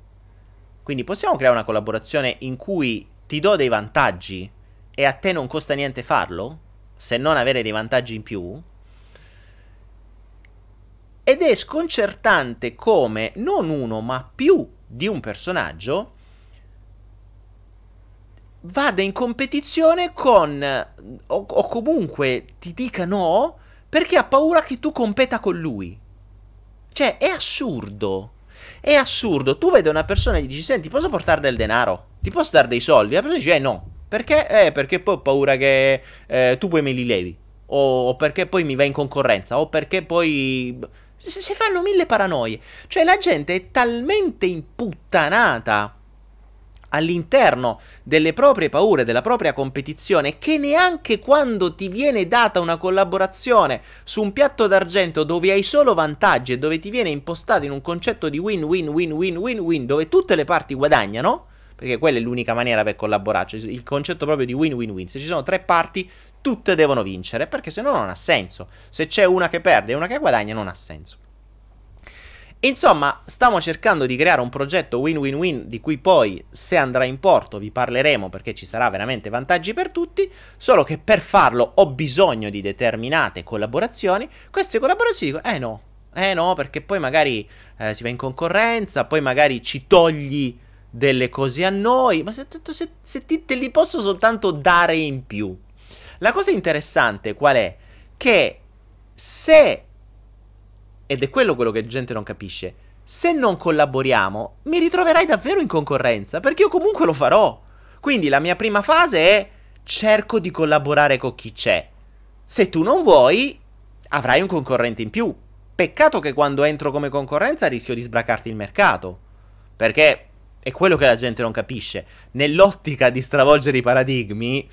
Quindi possiamo creare una collaborazione in cui ti do dei vantaggi e a te non costa niente farlo? Se non avere dei vantaggi in più? Ed è sconcertante come non uno, ma più di un personaggio vada in competizione con o, o, comunque ti dica no perché ha paura che tu competa con lui. Cioè, è assurdo. È assurdo. Tu vedi una persona e gli dici: Senti, posso portare del denaro? Ti posso dare dei soldi? La persona dice: Eh, no. Perché? Eh, perché poi ho paura che eh, tu poi me li levi. O, o, perché poi mi vai in concorrenza. O perché poi. Si, fanno mille paranoie. Cioè, la gente è talmente imputtanata all'interno delle proprie paure, della propria competizione, che neanche quando ti viene data una collaborazione su un piatto d'argento dove hai solo vantaggi e dove ti viene impostato in un concetto di win-win-win-win-win-win, dove tutte le parti guadagnano, perché quella è l'unica maniera per collaborare, cioè il concetto proprio di win-win-win, se ci sono tre parti, tutte devono vincere, perché se no non ha senso. Se c'è una che perde e una che guadagna, non ha senso. Insomma, stiamo cercando di creare un progetto win-win-win di cui poi, se andrà in porto, vi parleremo perché ci sarà veramente vantaggi per tutti, solo che per farlo ho bisogno di determinate collaborazioni. Queste collaborazioni dico, eh no, eh no, perché poi magari eh, si va in concorrenza, poi magari ci togli delle cose a noi, ma se, se, se ti, te li posso soltanto dare in più. La cosa interessante qual è? Che se ed è quello quello che la gente non capisce, se non collaboriamo mi ritroverai davvero in concorrenza, perché io comunque lo farò. Quindi la mia prima fase è cerco di collaborare con chi c'è. Se tu non vuoi, avrai un concorrente in più. Peccato che quando entro come concorrenza rischio di sbracarti il mercato. Perché è quello che la gente non capisce. Nell'ottica di stravolgere i paradigmi,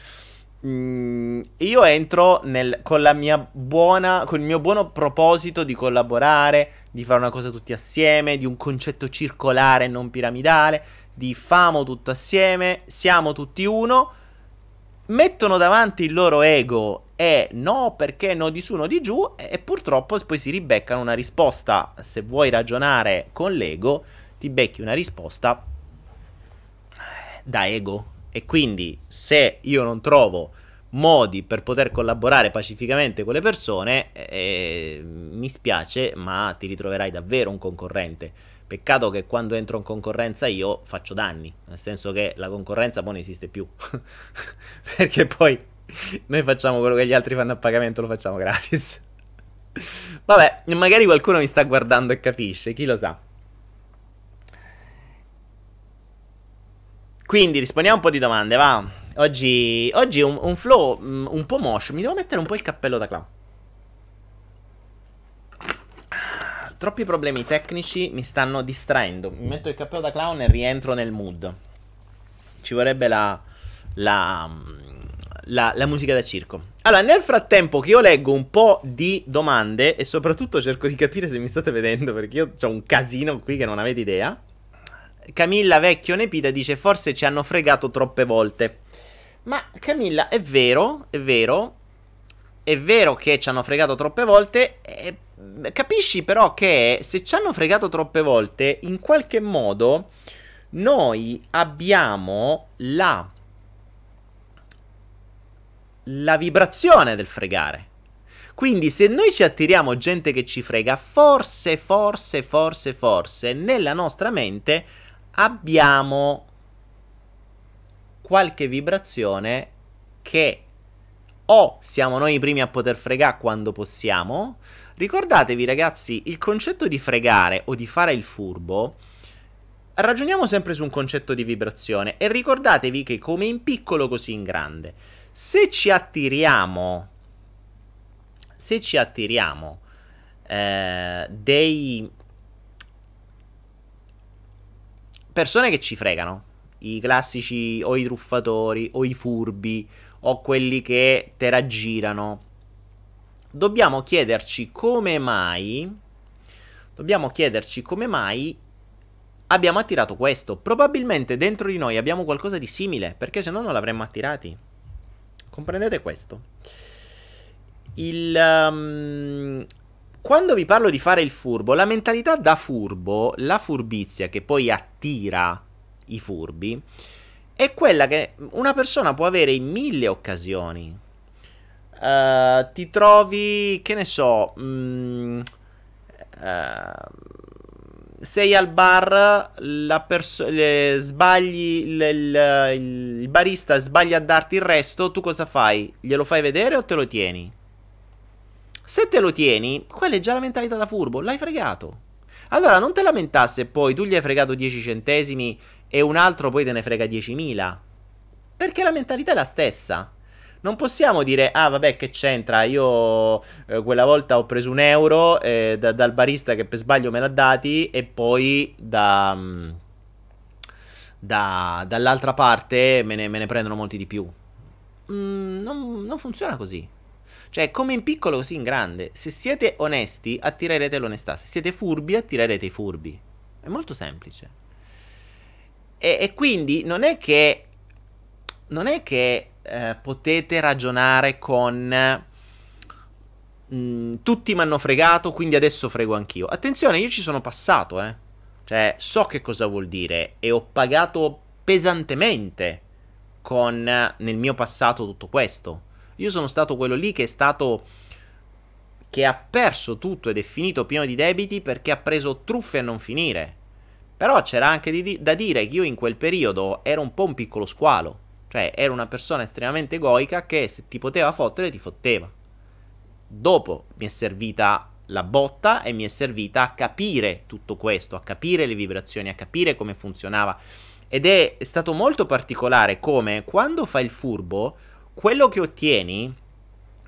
Mm, io entro nel, con buona, con il mio buono proposito di collaborare, di fare una cosa tutti assieme, di un concetto circolare non piramidale, di famo tutto assieme, siamo tutti uno. Mettono davanti il loro ego e no perché no di su no di giù e, e purtroppo poi si ribeccano una risposta, se vuoi ragionare con l'ego, ti becchi una risposta da ego e quindi se io non trovo modi per poter collaborare pacificamente con le persone, eh, mi spiace, ma ti ritroverai davvero un concorrente. Peccato che quando entro in concorrenza io faccio danni, nel senso che la concorrenza poi non esiste più. [LAUGHS] Perché poi noi facciamo quello che gli altri fanno a pagamento, lo facciamo gratis. [LAUGHS] Vabbè, magari qualcuno mi sta guardando e capisce, chi lo sa. Quindi rispondiamo un po' di domande, va. Oggi, oggi un, un flow um, un po' mosh. Mi devo mettere un po' il cappello da clown. Troppi problemi tecnici mi stanno distraendo. Mi metto il cappello da clown e rientro nel mood. Ci vorrebbe la, la, la, la musica da circo. Allora, nel frattempo che io leggo un po' di domande e soprattutto cerco di capire se mi state vedendo perché io ho un casino qui che non avete idea. Camilla Vecchio Nepita dice forse ci hanno fregato troppe volte. Ma Camilla, è vero, è vero, è vero che ci hanno fregato troppe volte. Eh, capisci però che se ci hanno fregato troppe volte, in qualche modo noi abbiamo la la vibrazione del fregare. Quindi se noi ci attiriamo gente che ci frega, forse, forse, forse, forse, nella nostra mente abbiamo qualche vibrazione che o siamo noi i primi a poter fregare quando possiamo. Ricordatevi ragazzi, il concetto di fregare o di fare il furbo, ragioniamo sempre su un concetto di vibrazione e ricordatevi che come in piccolo così in grande, se ci attiriamo, se ci attiriamo eh, dei persone che ci fregano, i classici o i truffatori o i furbi o quelli che te raggirano. Dobbiamo chiederci come mai dobbiamo chiederci come mai abbiamo attirato questo. Probabilmente dentro di noi abbiamo qualcosa di simile, perché se no non l'avremmo attirati. Comprendete questo? Il um, quando vi parlo di fare il furbo, la mentalità da furbo, la furbizia che poi attira i furbi, è quella che una persona può avere in mille occasioni. Uh, ti trovi, che ne so, mh, mm, Uh, sei al bar, perso- le, sbagli, il, il, il, barista sbaglia a darti il resto, tu cosa fai? Glielo fai vedere o te lo tieni? Se te lo tieni, quella è già la mentalità da furbo, l'hai fregato. Allora non te lamentasse poi tu gli hai fregato 10 centesimi e un altro poi te ne frega 10.000. Perché la mentalità è la stessa. Non possiamo dire, ah vabbè che c'entra, io eh, quella volta ho preso un euro eh, da, dal barista che per sbaglio me l'ha dati e poi da, mm, da, dall'altra parte me ne, me ne, prendono molti di più. Mm, non, non funziona così. Cioè, come in piccolo, così in grande. Se siete onesti, attirerete l'onestà. Se siete furbi, attirerete i furbi. È molto semplice. E, e quindi non è che. Non è che eh, potete ragionare con mm, tutti mi hanno fregato, quindi adesso frego anch'io. Attenzione, io ci sono passato, eh. Cioè, so che cosa vuol dire e ho pagato pesantemente con nel mio passato tutto questo. Io sono stato quello lì che è stato che ha perso tutto ed è finito pieno di debiti perché ha preso truffe a non finire. Però c'era anche di, da dire che io in quel periodo ero un po' un piccolo squalo. Cioè, ero una persona estremamente egoica che se ti poteva fottere, ti fotteva. Dopo mi è servita la botta e mi è servita a capire tutto questo, a capire le vibrazioni, a capire come funzionava. Ed è stato molto particolare come quando fai il furbo, quello che ottieni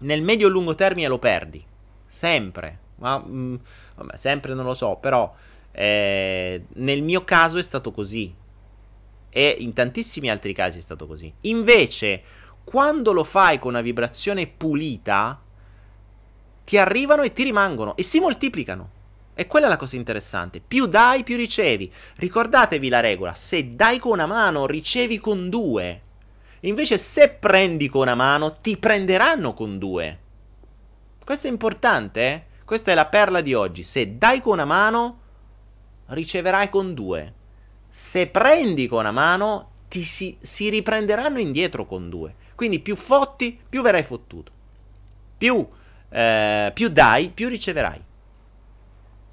nel medio-lungo termine lo perdi. Sempre. Ma, mh, mm, vabbè, sempre non lo so, però eh, nel mio caso è stato così. E in tantissimi altri casi è stato così. Invece, quando lo fai con una vibrazione pulita, ti arrivano e ti rimangono e si moltiplicano. E quella è la cosa interessante. Più dai, più ricevi. Ricordatevi la regola: se dai con una mano, ricevi con due. Invece, se prendi con una mano, ti prenderanno con due. Questo è importante, eh? Questa è la perla di oggi. Se dai con una mano, riceverai con due. Se prendi con una mano, ti si, si riprenderanno indietro con due. Quindi più fotti, più verrai fottuto. Più, eh, più dai, più riceverai.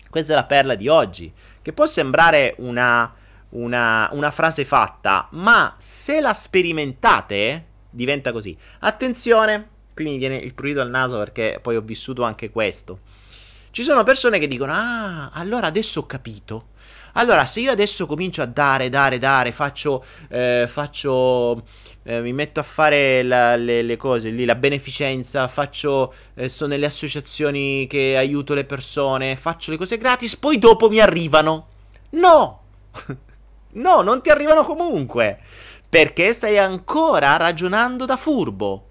Questa è la perla di oggi, che può sembrare una, una, una frase fatta, ma se la sperimentate, diventa così. Attenzione, qui mi viene il prurito al naso perché poi ho vissuto anche questo. Ci sono persone che dicono, ah, allora adesso ho capito allora, se io adesso comincio a dare, dare, dare, faccio, eh, faccio eh, mi metto a fare la, le, le, cose lì, la beneficenza, faccio, eh, sto nelle associazioni che aiuto le persone, faccio le cose gratis, poi dopo mi arrivano. No! [LAUGHS] no, non ti arrivano comunque. Perché stai ancora ragionando da furbo.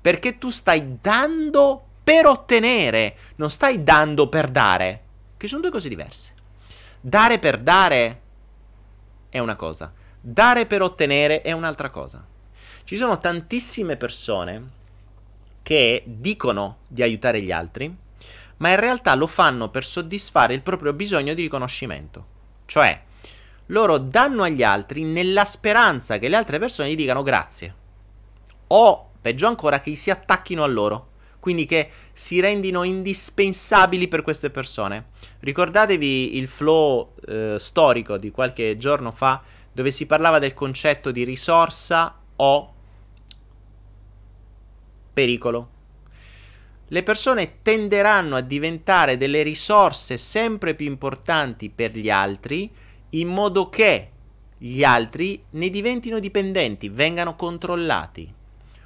Perché tu stai dando per ottenere, non stai dando per dare. Che sono due cose diverse. Dare per dare è una cosa, dare per ottenere è un'altra cosa. Ci sono tantissime persone che dicono di aiutare gli altri, ma in realtà lo fanno per soddisfare il proprio bisogno di riconoscimento. Cioè, loro danno agli altri nella speranza che le altre persone gli dicano grazie. O, peggio ancora, che si attacchino a loro quindi che si rendino indispensabili per queste persone. Ricordatevi il flow eh, storico di qualche giorno fa dove si parlava del concetto di risorsa o pericolo. Le persone tenderanno a diventare delle risorse sempre più importanti per gli altri in modo che gli altri ne diventino dipendenti, vengano controllati.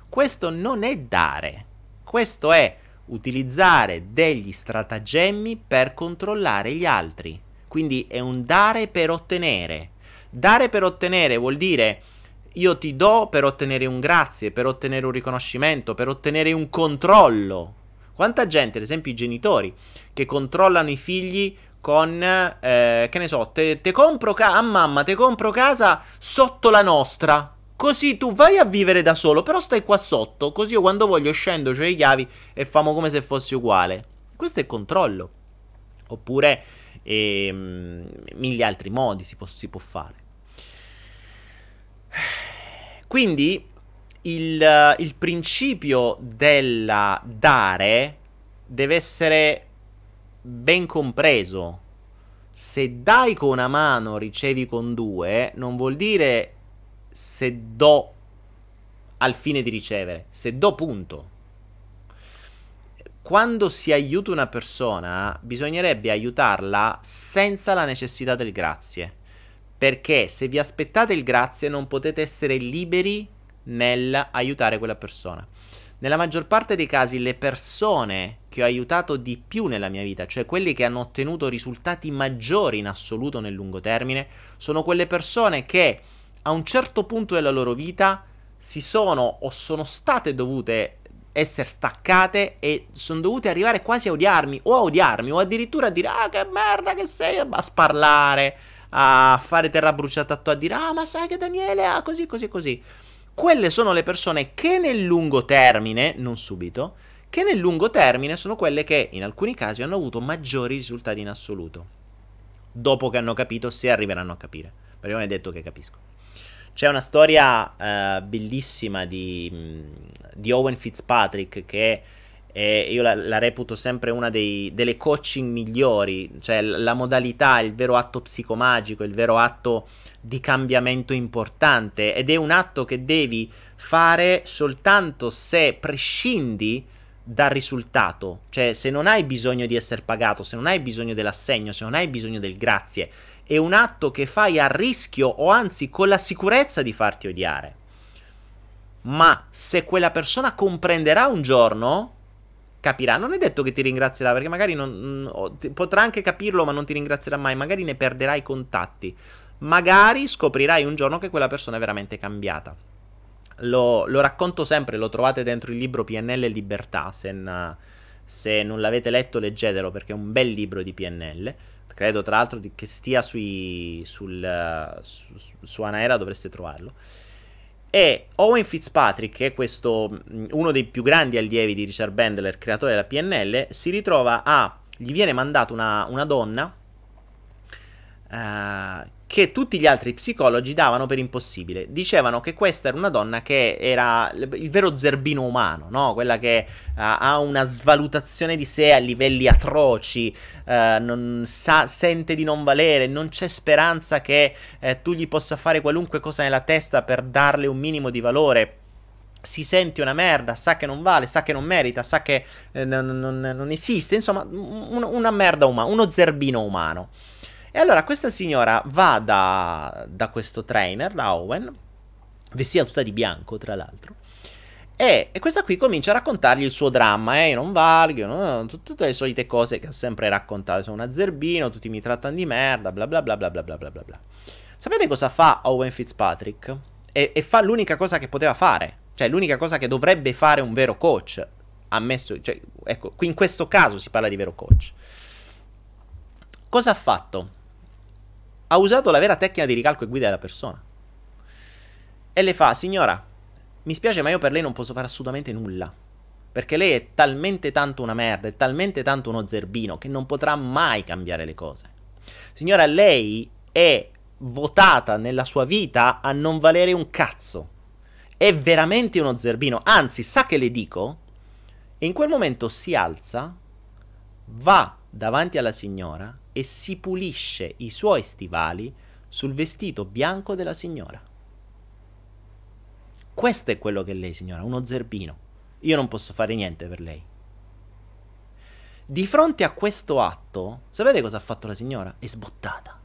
Questo non è dare, questo è utilizzare degli stratagemmi per controllare gli altri. Quindi è un dare per ottenere. Dare per ottenere vuol dire io ti do per ottenere un grazie, per ottenere un riconoscimento, per ottenere un controllo. Quanta gente, ad esempio i genitori, che controllano i figli con, eh, che ne so, te, te compro casa, a mamma, te compro casa sotto la nostra. Così tu vai a vivere da solo, però stai qua sotto. Così io quando voglio scendo, c'ho le chiavi e famo come se fosse uguale. Questo è controllo. Oppure ehm, mille altri modi si può, si può fare. Quindi il, il principio del dare deve essere ben compreso. Se dai con una mano, ricevi con due, non vuol dire se do al fine di ricevere, se do punto. Quando si aiuta una persona, bisognerebbe aiutarla senza la necessità del grazie. Perché se vi aspettate il grazie non potete essere liberi nel aiutare quella persona. Nella maggior parte dei casi le persone che ho aiutato di più nella mia vita, cioè quelli che hanno ottenuto risultati maggiori in assoluto nel lungo termine, sono quelle persone che a un certo punto della loro vita si sono o sono state dovute essere staccate e sono dovute arrivare quasi a odiarmi o a odiarmi o addirittura a dire ah che merda che sei a sparlare a fare terra bruciata a dire ah ma sai che Daniele ha ah, così così così quelle sono le persone che nel lungo termine, non subito, che nel lungo termine sono quelle che in alcuni casi hanno avuto maggiori risultati in assoluto. Dopo che hanno capito, se arriveranno a capire. Perché non è detto che capisco. C'è una storia uh, bellissima di, mm, di, Owen Fitzpatrick che è, io la, la, reputo sempre una dei, delle coaching migliori, cioè la modalità, il vero atto psicomagico, il vero atto di cambiamento importante ed è un atto che devi fare soltanto se prescindi dal risultato, cioè se non hai bisogno di essere pagato, se non hai bisogno dell'assegno, se non hai bisogno del grazie, è un atto che fai a rischio o anzi con la sicurezza di farti odiare. Ma se quella persona comprenderà un giorno, capirà. Non è detto che ti ringrazierà, perché magari non, potrà anche capirlo, ma non ti ringrazierà mai. Magari ne perderai i contatti magari scoprirai un giorno che quella persona è veramente cambiata. Lo, lo racconto sempre, lo trovate dentro il libro PNL e Libertà, se, n- se, non l'avete letto leggetelo perché è un bel libro di PNL, credo tra l'altro di, che stia sui, sul, su, su Anaera, dovreste trovarlo. E Owen Fitzpatrick, che è questo, uno dei più grandi allievi di Richard Bandler, creatore della PNL, si ritrova a... gli viene mandata una, una donna uh, che tutti gli altri psicologi davano per impossibile. Dicevano che questa era una donna che era il vero zerbino umano, no? quella che uh, ha una svalutazione di sé a livelli atroci, uh, sa, sente di non valere, non c'è speranza che uh, tu gli possa fare qualunque cosa nella testa per darle un minimo di valore si sente una merda, sa che non vale, sa che non merita, sa che eh, non, non, non, esiste, insomma, un, una merda umana, uno zerbino umano. E allora questa signora va da, da questo trainer, da Owen, vestita tutta di bianco tra l'altro, e, e, questa qui comincia a raccontargli il suo dramma, eh, io non valgo, no, tutte le solite cose che ha sempre raccontato, sono un azzerbino, tutti mi trattano di merda, bla bla bla bla bla bla bla bla. Sapete cosa fa Owen Fitzpatrick? E, e fa l'unica cosa che poteva fare, cioè l'unica cosa che dovrebbe fare un vero coach, ammesso, cioè, ecco, qui in questo caso si parla di vero coach. Cosa ha fatto? Ha usato la vera tecnica di ricalco e guida della persona. E le fa, signora, mi spiace ma io per lei non posso fare assolutamente nulla. Perché lei è talmente tanto una merda, è talmente tanto uno zerbino che non potrà mai cambiare le cose. Signora, lei è votata nella sua vita a non valere un cazzo. È veramente uno zerbino. Anzi, sa che le dico? E in quel momento si alza, va davanti alla signora e si pulisce i suoi stivali sul vestito bianco della signora. Questo è quello che è lei, signora, uno zerbino. Io non posso fare niente per lei. Di fronte a questo atto, sapete cosa ha fatto la signora? È sbottata.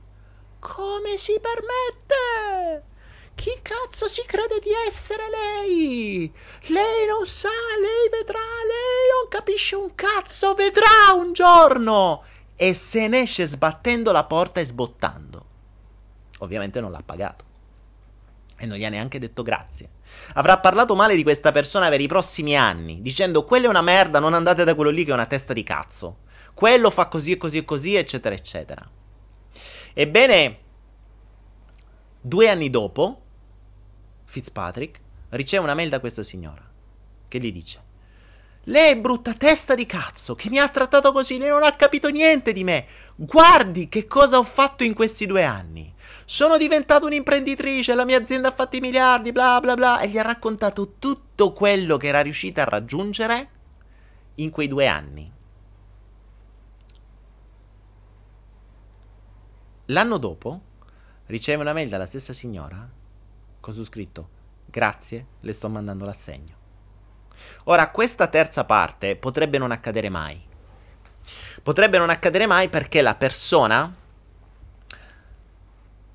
Come si permette? Chi cazzo si crede di essere lei? Lei non sa, lei vedrà, lei non capisce un cazzo, vedrà un giorno e se ne esce sbattendo la porta e sbottando. Ovviamente non l'ha pagato. E non gli ha neanche detto grazie. Avrà parlato male di questa persona per i prossimi anni, dicendo quella è una merda, non andate da quello lì che è una testa di cazzo. Quello fa così e così e così, eccetera, eccetera. Ebbene, due anni dopo, Fitzpatrick riceve una mail da questa signora che gli dice lei è brutta testa di cazzo che mi ha trattato così, lei non ha capito niente di me. Guardi che cosa ho fatto in questi due anni. Sono diventata un'imprenditrice, la mia azienda ha fatto i miliardi, bla bla bla, e gli ha raccontato tutto quello che era riuscita a raggiungere in quei due anni. L'anno dopo riceve una mail dalla stessa signora. Cosa ho scritto? Grazie, le sto mandando l'assegno. Ora, questa terza parte potrebbe non accadere mai. Potrebbe non accadere mai perché la persona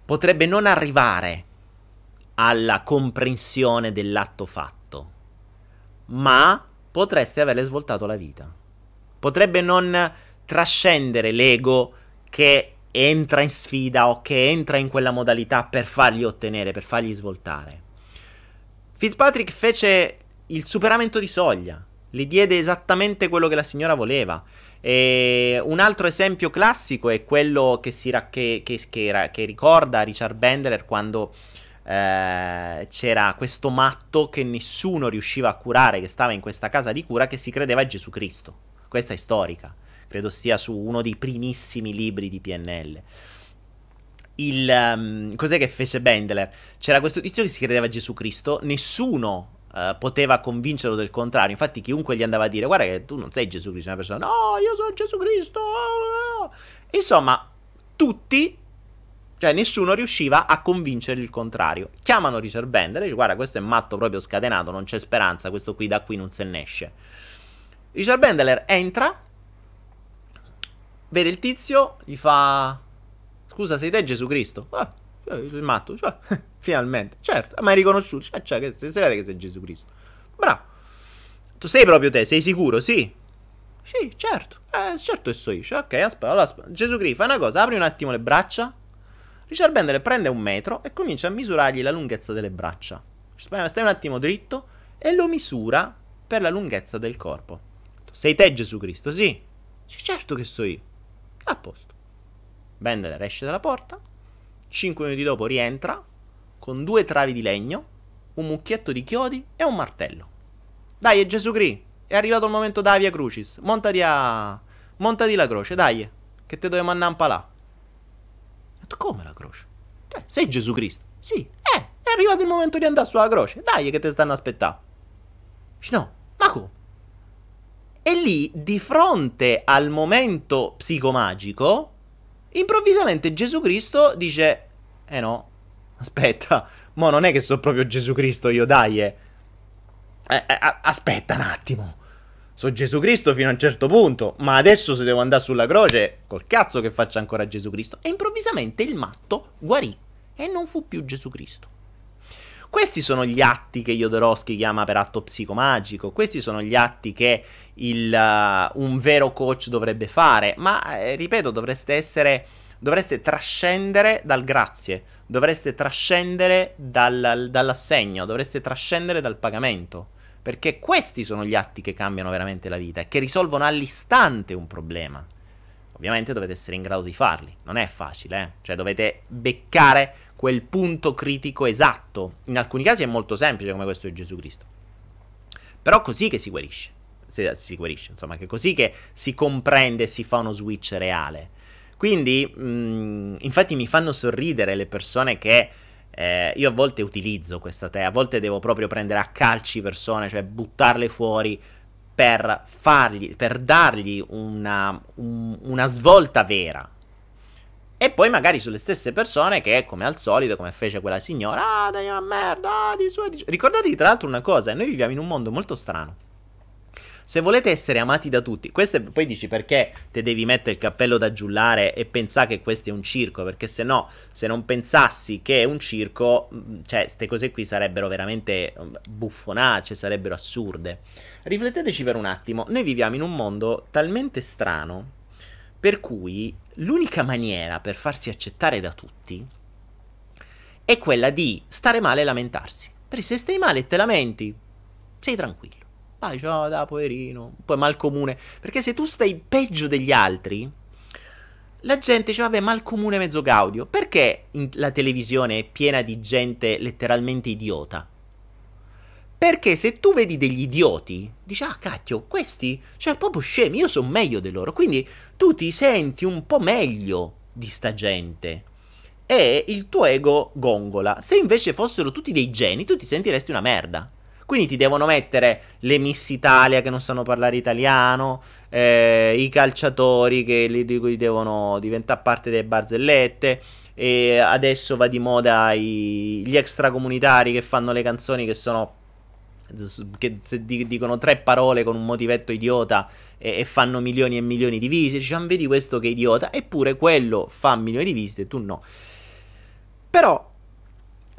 potrebbe non arrivare alla comprensione dell'atto fatto, ma potreste averle svoltato la vita. Potrebbe non trascendere l'ego che entra in sfida o che entra in quella modalità per fargli ottenere, per fargli svoltare. Fitzpatrick fece il superamento di soglia, le diede esattamente quello che la signora voleva. E un altro esempio classico è quello che, si ra- che, che, che ricorda Richard Bendler quando eh, c'era questo matto che nessuno riusciva a curare, che stava in questa casa di cura, che si credeva Gesù Cristo. Questa è storica, credo stia su uno dei primissimi libri di PNL. Il, um, cos'è che fece Bendler? C'era questo tizio che si credeva Gesù Cristo, nessuno Uh, poteva convincerlo del contrario. Infatti, chiunque gli andava a dire: Guarda, che tu non sei Gesù Cristo, una persona, no, io sono Gesù Cristo. Insomma, tutti, cioè nessuno riusciva a convincere il contrario. Chiamano Richard Bender e dice: Guarda, questo è matto proprio scatenato, non c'è speranza, questo qui da qui non se ne esce. Richard Bendler entra, vede il tizio, gli fa: Scusa, sei te Gesù Cristo? Ah, il matto, cioè, [LAUGHS] finalmente, certo, ma hai riconosciuto, cioè, cioè che, si vede che sei Gesù Cristo. Bravo. Tu sei proprio te, sei sicuro? Sì. Sì, certo. Eh, certo che so io. Cioè, ok, aspetta, allora, aspetta. Gesù Cristo, fai una cosa, apri un attimo le braccia. Richard Bender prende un metro e comincia a misurargli la lunghezza delle braccia. Stai un attimo dritto e lo misura per la lunghezza del corpo. Sei te Gesù Cristo? Sì. sì certo che so io. A posto. Bender esce dalla porta, 5 minuti dopo rientra con due travi di legno, un mucchietto di chiodi e un martello. Dai, è Gesù Cristo. È arrivato il momento da via Crucis. Montati a. Montati la croce, dai. Che te dobbiamo andare palà. Ho detto, come la croce? Cioè, sei Gesù Cristo? Sì. Eh, è arrivato il momento di andare sulla croce. Dai, che te stanno aspettando. No, ma come? E lì, di fronte al momento psicomagico, improvvisamente Gesù Cristo dice: Eh no, aspetta, mo non è che so proprio Gesù Cristo io, dai. Eh. Eh, eh, aspetta un attimo. So Gesù Cristo fino a un certo punto, ma adesso se devo andare sulla croce, col cazzo che faccia ancora Gesù Cristo. E improvvisamente il matto guarì e non fu più Gesù Cristo. Questi sono gli atti che Jodorowsky chiama per atto psicomagico, questi sono gli atti che il, uh, un vero coach dovrebbe fare, ma eh, ripeto, dovreste essere, dovreste trascendere dal grazie, dovreste trascendere dal, dall'assegno, dovreste trascendere dal pagamento, perché questi sono gli atti che cambiano veramente la vita e che risolvono all'istante un problema. Ovviamente dovete essere in grado di farli, non è facile, eh? cioè dovete beccare quel punto critico esatto. In alcuni casi è molto semplice come questo di Gesù Cristo. Però così che si guarisce. Si, si guarisce, insomma, che così che si comprende e si fa uno switch reale. Quindi, mh, mm, infatti mi fanno sorridere le persone che eh, io a volte utilizzo questa te, a volte devo proprio prendere a calci persone, cioè buttarle fuori per fargli, per dargli una, un, una svolta vera, e poi magari sulle stesse persone che, come al solito, come fece quella signora, ah, dai una merda, ah, di su, di. Ricordatevi tra l'altro una cosa, noi viviamo in un mondo molto strano. Se volete essere amati da tutti, questo è, poi dici perché te devi mettere il cappello da giullare e pensare che questo è un circo, perché se no, se non pensassi che è un circo, mm, cioè, queste cose qui sarebbero veramente mm, buffonacce, sarebbero assurde. Rifletteteci per un attimo, noi viviamo in un mondo talmente strano per cui l'unica maniera per farsi accettare da tutti è quella di stare male e lamentarsi. Perché se stai male e te lamenti, sei tranquillo. Vai, ciao, da poverino, poi mal comune. Perché se tu stai peggio degli altri, la gente dice, vabbè, mal comune mezzo gaudio. Perché la televisione è piena di gente letteralmente idiota? Perché se tu vedi degli idioti, dici, ah cacchio, questi, cioè proprio scemi, io sono meglio di loro, quindi tu ti senti un po' meglio di sta gente. E il tuo ego gongola. Se invece fossero tutti dei geni, tu ti sentiresti una merda. Quindi ti devono mettere le Miss Italia che non sanno parlare italiano, eh, i calciatori che li, di cui devono diventare parte delle barzellette. E adesso va di moda i, gli extracomunitari che fanno le canzoni che sono che dicono tre parole con un motivetto idiota e, e fanno milioni e milioni di visite, diciamo vedi questo che idiota, eppure quello fa milioni di visite, tu no. Però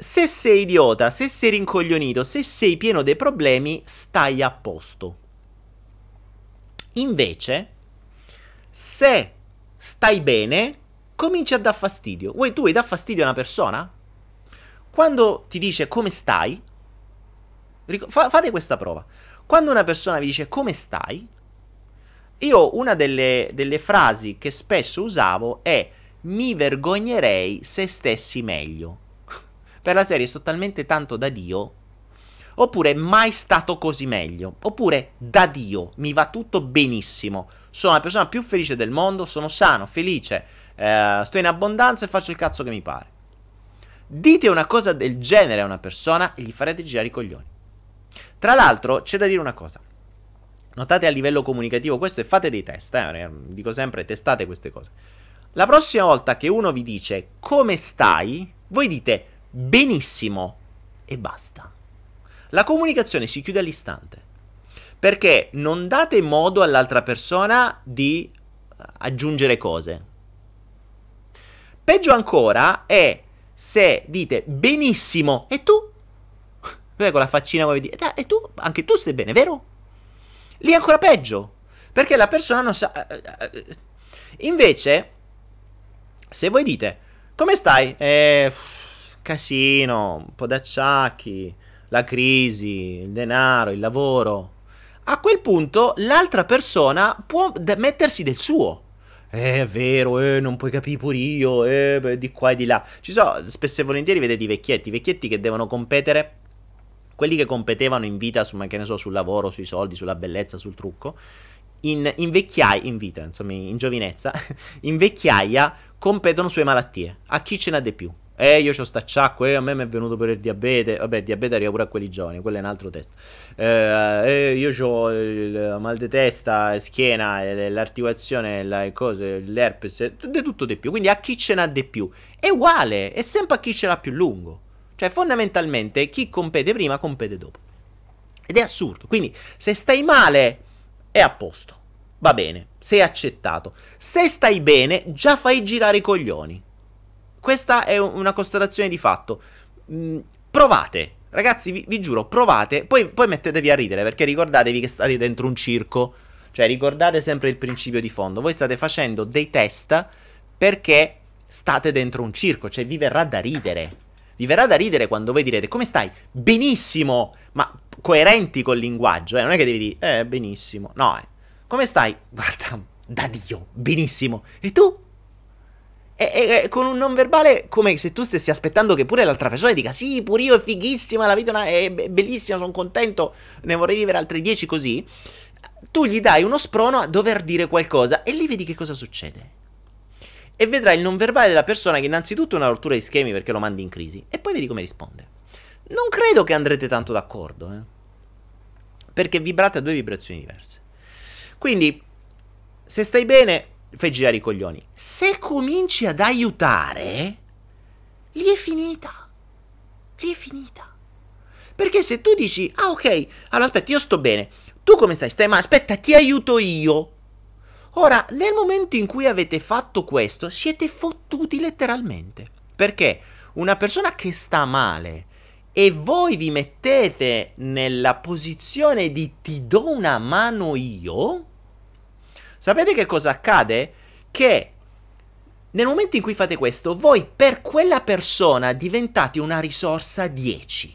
se sei idiota, se sei rincoglionito, se sei pieno dei problemi, stai a posto. Invece, se stai bene, cominci a dar fastidio. Vuoi tu vuoi dar fastidio a una persona? Quando ti dice come stai, fa- fate questa prova. Quando una persona vi dice come stai, io una delle, delle frasi che spesso usavo è mi vergognerei se stessi meglio per la serie sto talmente tanto da Dio. Oppure mai stato così meglio. Oppure da Dio mi va tutto benissimo. Sono la persona più felice del mondo, sono sano, felice, eh, sto in abbondanza e faccio il cazzo che mi pare. Dite una cosa del genere a una persona e gli farete girare i coglioni. Tra l'altro, c'è da dire una cosa. Notate a livello comunicativo questo e fate dei test, eh? dico sempre testate queste cose. La prossima volta che uno vi dice come stai, voi dite benissimo e basta. La comunicazione si chiude all'istante perché non date modo all'altra persona di eh, aggiungere cose. Peggio ancora è se dite benissimo e tu con la faccina come dire e tu anche tu stai bene, vero? Lì è ancora peggio perché la persona non sa eh, eh, Invece se voi dite come stai? Eh casino, un po' d'acciacchi, la crisi, il denaro, il lavoro. A quel punto l'altra persona può d- mettersi del suo. Eh, è vero, eh, non puoi capire pure io, eh, beh, di qua e di là. Ci sono, spesso e volentieri vedete i vecchietti, i vecchietti che devono competere, quelli che competevano in vita, su, che ne so, sul lavoro, sui soldi, sulla bellezza, sul trucco, in, in vecchiaia, in vita, insomma, in giovinezza, [LAUGHS] in vecchiaia competono sulle malattie. A chi ce n'ha di più? Eh, io ho stacciacco, eh, a me mi è venuto per il diabete. Vabbè, il diabete arriva pure a quelli giovani, quello è un altro testo. Eh, eh, io ho il mal di testa, schiena, l'articolazione, le cose, l'herpes, di tutto di più. Quindi a chi ce n'ha di più? È uguale, è sempre a chi ce l'ha più lungo. Cioè, fondamentalmente, chi compete prima, compete dopo. Ed è assurdo. Quindi, se stai male, è a posto. Va bene, sei accettato. Se stai bene, già fai girare i coglioni. Questa è una constatazione di fatto. Mm, provate. Ragazzi, vi, vi giuro, provate. Poi, poi mettetevi a ridere perché ricordatevi che state dentro un circo. Cioè, ricordate sempre il principio di fondo. Voi state facendo dei test perché state dentro un circo. Cioè, vi verrà da ridere. Vi verrà da ridere quando voi direte come stai? Benissimo, ma coerenti col linguaggio, eh? Non è che devi dire, eh, benissimo. No, eh. Come stai? Guarda, da Dio, benissimo. E tu? E, e, con un non verbale come se tu stessi aspettando che pure l'altra persona dica sì, pure io è fighissima, la vita è bellissima, sono contento, ne vorrei vivere altri dieci così. Tu gli dai uno sprono a dover dire qualcosa e lì vedi che cosa succede. E vedrai il non verbale della persona che innanzitutto è una rottura di schemi perché lo mandi in crisi e poi vedi come risponde. Non credo che andrete tanto d'accordo, eh? Perché vibrate a due vibrazioni diverse. Quindi, se stai bene, fai girare i coglioni. Se cominci ad aiutare, lì è finita. Lì è finita. Perché se tu dici, ah ok, allora aspetta, io sto bene. Tu come stai? Stai ma aspetta, ti aiuto io. Ora, nel momento in cui avete fatto questo, siete fottuti letteralmente. Perché una persona che sta male e voi vi mettete nella posizione di ti do una mano io, Sapete che cosa accade? Che nel momento in cui fate questo, voi per quella persona diventate una risorsa 10.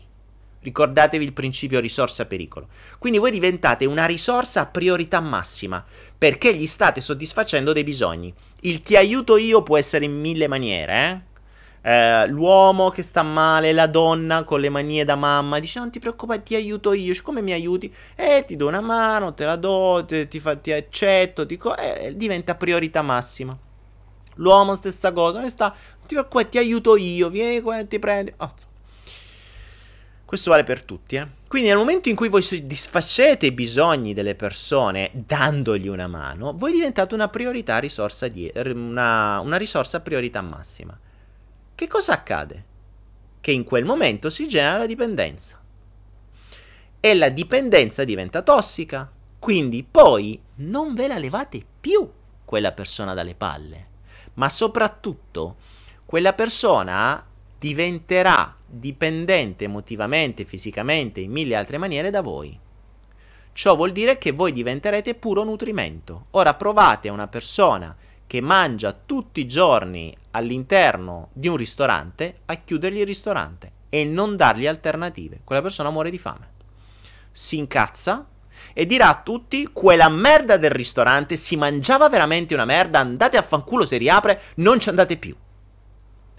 Ricordatevi il principio risorsa-pericolo. Quindi voi diventate una risorsa a priorità massima, perché gli state soddisfacendo dei bisogni. Il ti aiuto io può essere in mille maniere, eh? Eh, l'uomo che sta male, la donna con le manie da mamma, dice non ti preoccupare, ti aiuto io, come mi aiuti? Eh, ti do una mano, te la do, te, ti, fa, ti accetto, ti co- eh, diventa priorità massima. L'uomo stessa cosa, non sta, non ti preoccupare, ti aiuto io, vieni qua ti prendi. Oh. Questo vale per tutti, eh. Quindi nel momento in cui voi soddisfacete i bisogni delle persone dandogli una mano, voi diventate una priorità risorsa di, una, una risorsa priorità massima. Che cosa accade? Che in quel momento si genera la dipendenza. E la dipendenza diventa tossica. Quindi poi non ve la levate più quella persona dalle palle. Ma soprattutto quella persona diventerà dipendente emotivamente, fisicamente, in mille altre maniere da voi. Ciò vuol dire che voi diventerete puro nutrimento. Ora provate una persona che mangia tutti i giorni all'interno di un ristorante a chiudergli il ristorante e non dargli alternative. Quella persona muore di fame. Si incazza e dirà a tutti quella merda del ristorante si mangiava veramente una merda, andate a fanculo se riapre, non ci andate più.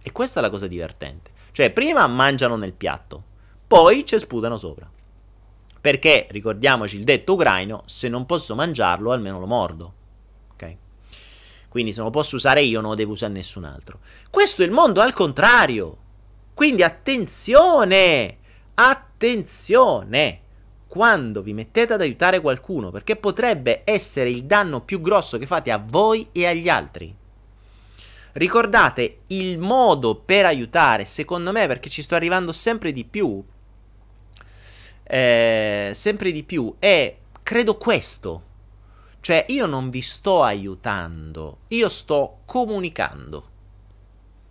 E questa è la cosa divertente. Cioè, prima mangiano nel piatto, poi ci sputano sopra. Perché, ricordiamoci il detto ucraino, se non posso mangiarlo, almeno lo mordo. Quindi se lo posso usare io, non lo devo usare nessun altro. Questo è il mondo al contrario. Quindi attenzione! Attenzione! Quando vi mettete ad aiutare qualcuno, perché potrebbe essere il danno più grosso che fate a voi e agli altri. Ricordate, il modo per aiutare, secondo me, perché ci sto arrivando sempre di più, eh, sempre di più, è, credo questo. Cioè, io non vi sto aiutando, io sto comunicando.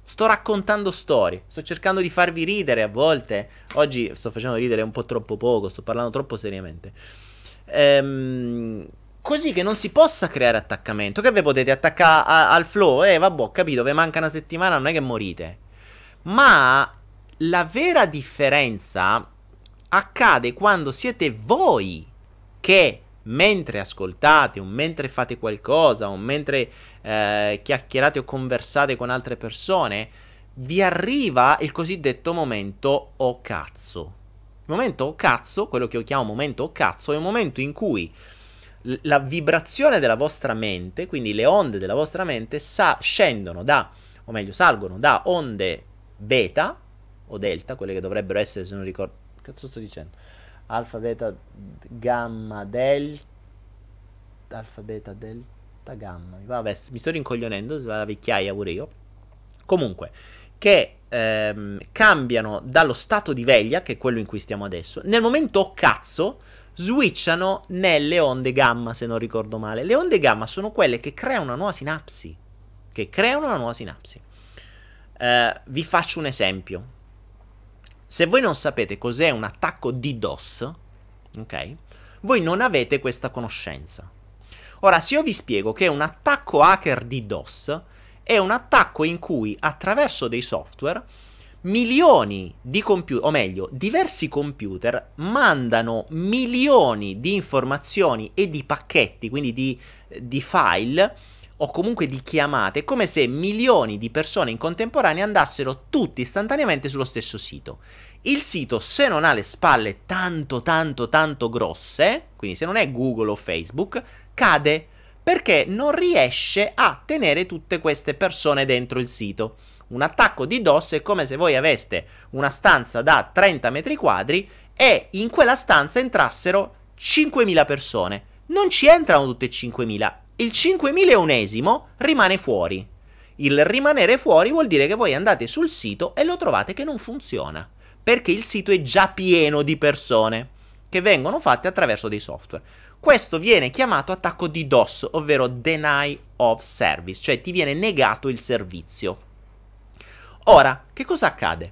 Sto raccontando storie, sto cercando di farvi ridere a volte. Oggi sto facendo ridere un po' troppo poco, sto parlando troppo seriamente. Ehm così che non si possa creare attaccamento. Che voi potete attaccare al flow? Eh, vabbè, ho capito, vi manca una settimana, non è che morite. Ma la vera differenza accade quando siete voi che mentre ascoltate o mentre fate qualcosa o mentre eh, chiacchierate o conversate con altre persone, vi arriva il cosiddetto momento o cazzo. Il momento o cazzo, quello che io chiamo momento o cazzo, è un momento in cui la vibrazione della vostra mente, quindi le onde della vostra mente, sa- scendono da, o meglio, salgono da onde beta o delta, quelle che dovrebbero essere, se non ricordo, cazzo sto dicendo? Alfa, beta, gamma, delta, alfa, beta, delta, gamma. Vabbè, mi sto rincoglionendo, la vecchiaia pure io. Comunque, che ehm, cambiano dallo stato di veglia, che è quello in cui stiamo adesso, nel momento cazzo switchano nelle onde gamma, se non ricordo male. Le onde gamma sono quelle che creano una nuova sinapsi. Che creano una nuova sinapsi. Uh, vi faccio un esempio. Se voi non sapete cos'è un attacco DDoS, ok? Voi non avete questa conoscenza. Ora, se io vi spiego che un attacco hacker DDoS è un attacco in cui attraverso dei software milioni di computer, o meglio, diversi computer mandano milioni di informazioni e di pacchetti, quindi di, di file o comunque di chiamate, come se milioni di persone in contemporanea andassero tutti istantaneamente sullo stesso sito. Il sito, se non ha le spalle tanto, tanto, tanto grosse, quindi se non è Google o Facebook, cade perché non riesce a tenere tutte queste persone dentro il sito. Un attacco di DOS è come se voi aveste una stanza da 30 metri quadri e in quella stanza entrassero 5.000 persone. Non ci entrano tutte 5.000. Il 5.000 rimane fuori. Il rimanere fuori vuol dire che voi andate sul sito e lo trovate che non funziona. Perché il sito è già pieno di persone che vengono fatte attraverso dei software. Questo viene chiamato attacco di DOS, ovvero Deny of Service, cioè ti viene negato il servizio. Ora, che cosa accade?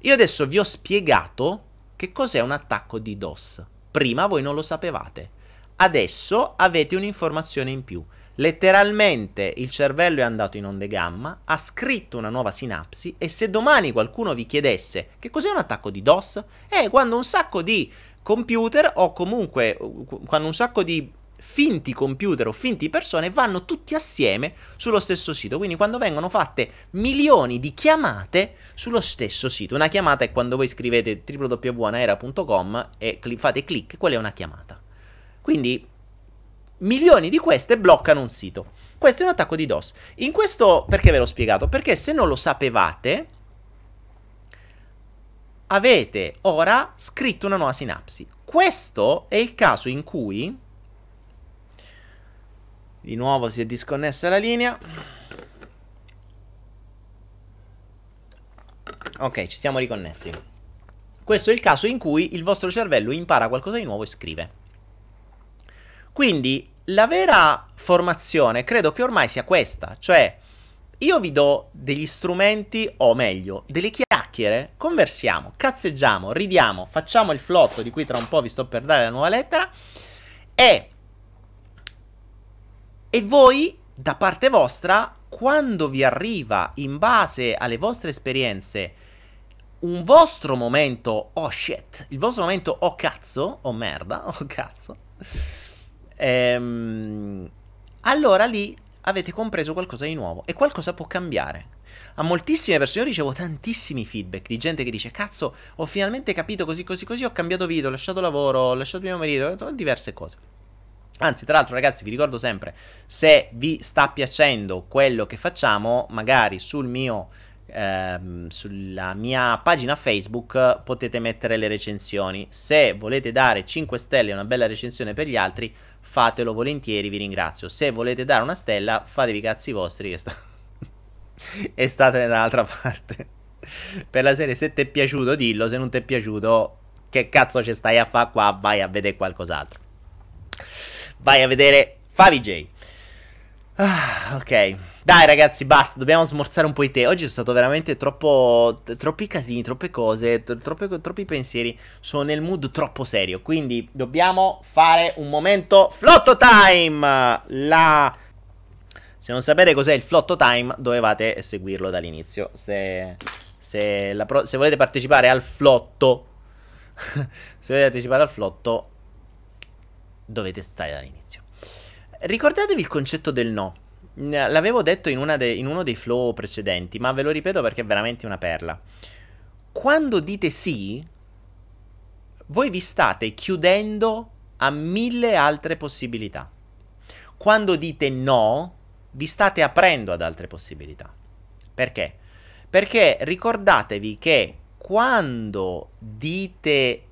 Io adesso vi ho spiegato che cos'è un attacco di DOS. Prima voi non lo sapevate. Adesso avete un'informazione in più. Letteralmente il cervello è andato in onde gamma, ha scritto una nuova sinapsi e se domani qualcuno vi chiedesse che cos'è un attacco di DOS, è quando un sacco di computer o comunque quando un sacco di finti computer o finti persone vanno tutti assieme sullo stesso sito. Quindi quando vengono fatte milioni di chiamate sullo stesso sito. Una chiamata è quando voi scrivete www.anaera.com e fate clic, quella è una chiamata. Quindi milioni di queste bloccano un sito. Questo è un attacco di DOS. In questo perché ve l'ho spiegato? Perché se non lo sapevate avete ora scritto una nuova sinapsi. Questo è il caso in cui di nuovo si è disconnessa la linea. Ok, ci siamo riconnessi. Questo è il caso in cui il vostro cervello impara qualcosa di nuovo e scrive. Quindi la vera formazione credo che ormai sia questa, cioè io vi do degli strumenti, o meglio, delle chiacchiere, conversiamo, cazzeggiamo, ridiamo, facciamo il flotto di cui tra un po' vi sto per dare la nuova lettera e e voi da parte vostra quando vi arriva in base alle vostre esperienze un vostro momento oh shit, il vostro momento oh cazzo, oh merda, [LAUGHS] oh cazzo, ehm, allora lì avete compreso qualcosa di nuovo e qualcosa può cambiare. A moltissime persone, io ricevo tantissimi feedback di gente che dice cazzo, ho finalmente capito così così così, ho cambiato video, ho lasciato lavoro, ho lasciato mio marito, diverse cose. Anzi, tra l'altro, ragazzi, vi ricordo sempre: se vi sta piacendo quello che facciamo, magari sul mio ehm, sulla mia pagina Facebook potete mettere le recensioni. Se volete dare 5 stelle e una bella recensione per gli altri, fatelo volentieri, vi ringrazio. Se volete dare una stella, fatevi i cazzi vostri che sta... [LAUGHS] e statene dall'altra parte. per la serie, se ti è piaciuto, dillo. Se non ti è piaciuto, che cazzo ci stai a fare qua? Vai a vedere qualcos'altro. Vai a vedere Favij. Ah, ok. Dai ragazzi, basta, dobbiamo smorzare un po' i te. Oggi è stato veramente troppo... troppi casini, troppe cose, troppe, troppi pensieri. Sono nel mood troppo serio, quindi dobbiamo fare un momento flotto time! La... Se non sapete cos'è il flotto time, dovevate seguirlo dall'inizio. Se, se, pro... se volete partecipare al flotto... [LAUGHS] se volete partecipare al flotto, dovete stare dall'inizio. Ricordatevi il concetto del no. L'avevo detto in, de- in, uno dei flow precedenti, ma ve lo ripeto perché è veramente una perla. Quando dite sì, voi vi state chiudendo a mille altre possibilità. Quando dite no, vi state aprendo ad altre possibilità. Perché? Perché ricordatevi che quando dite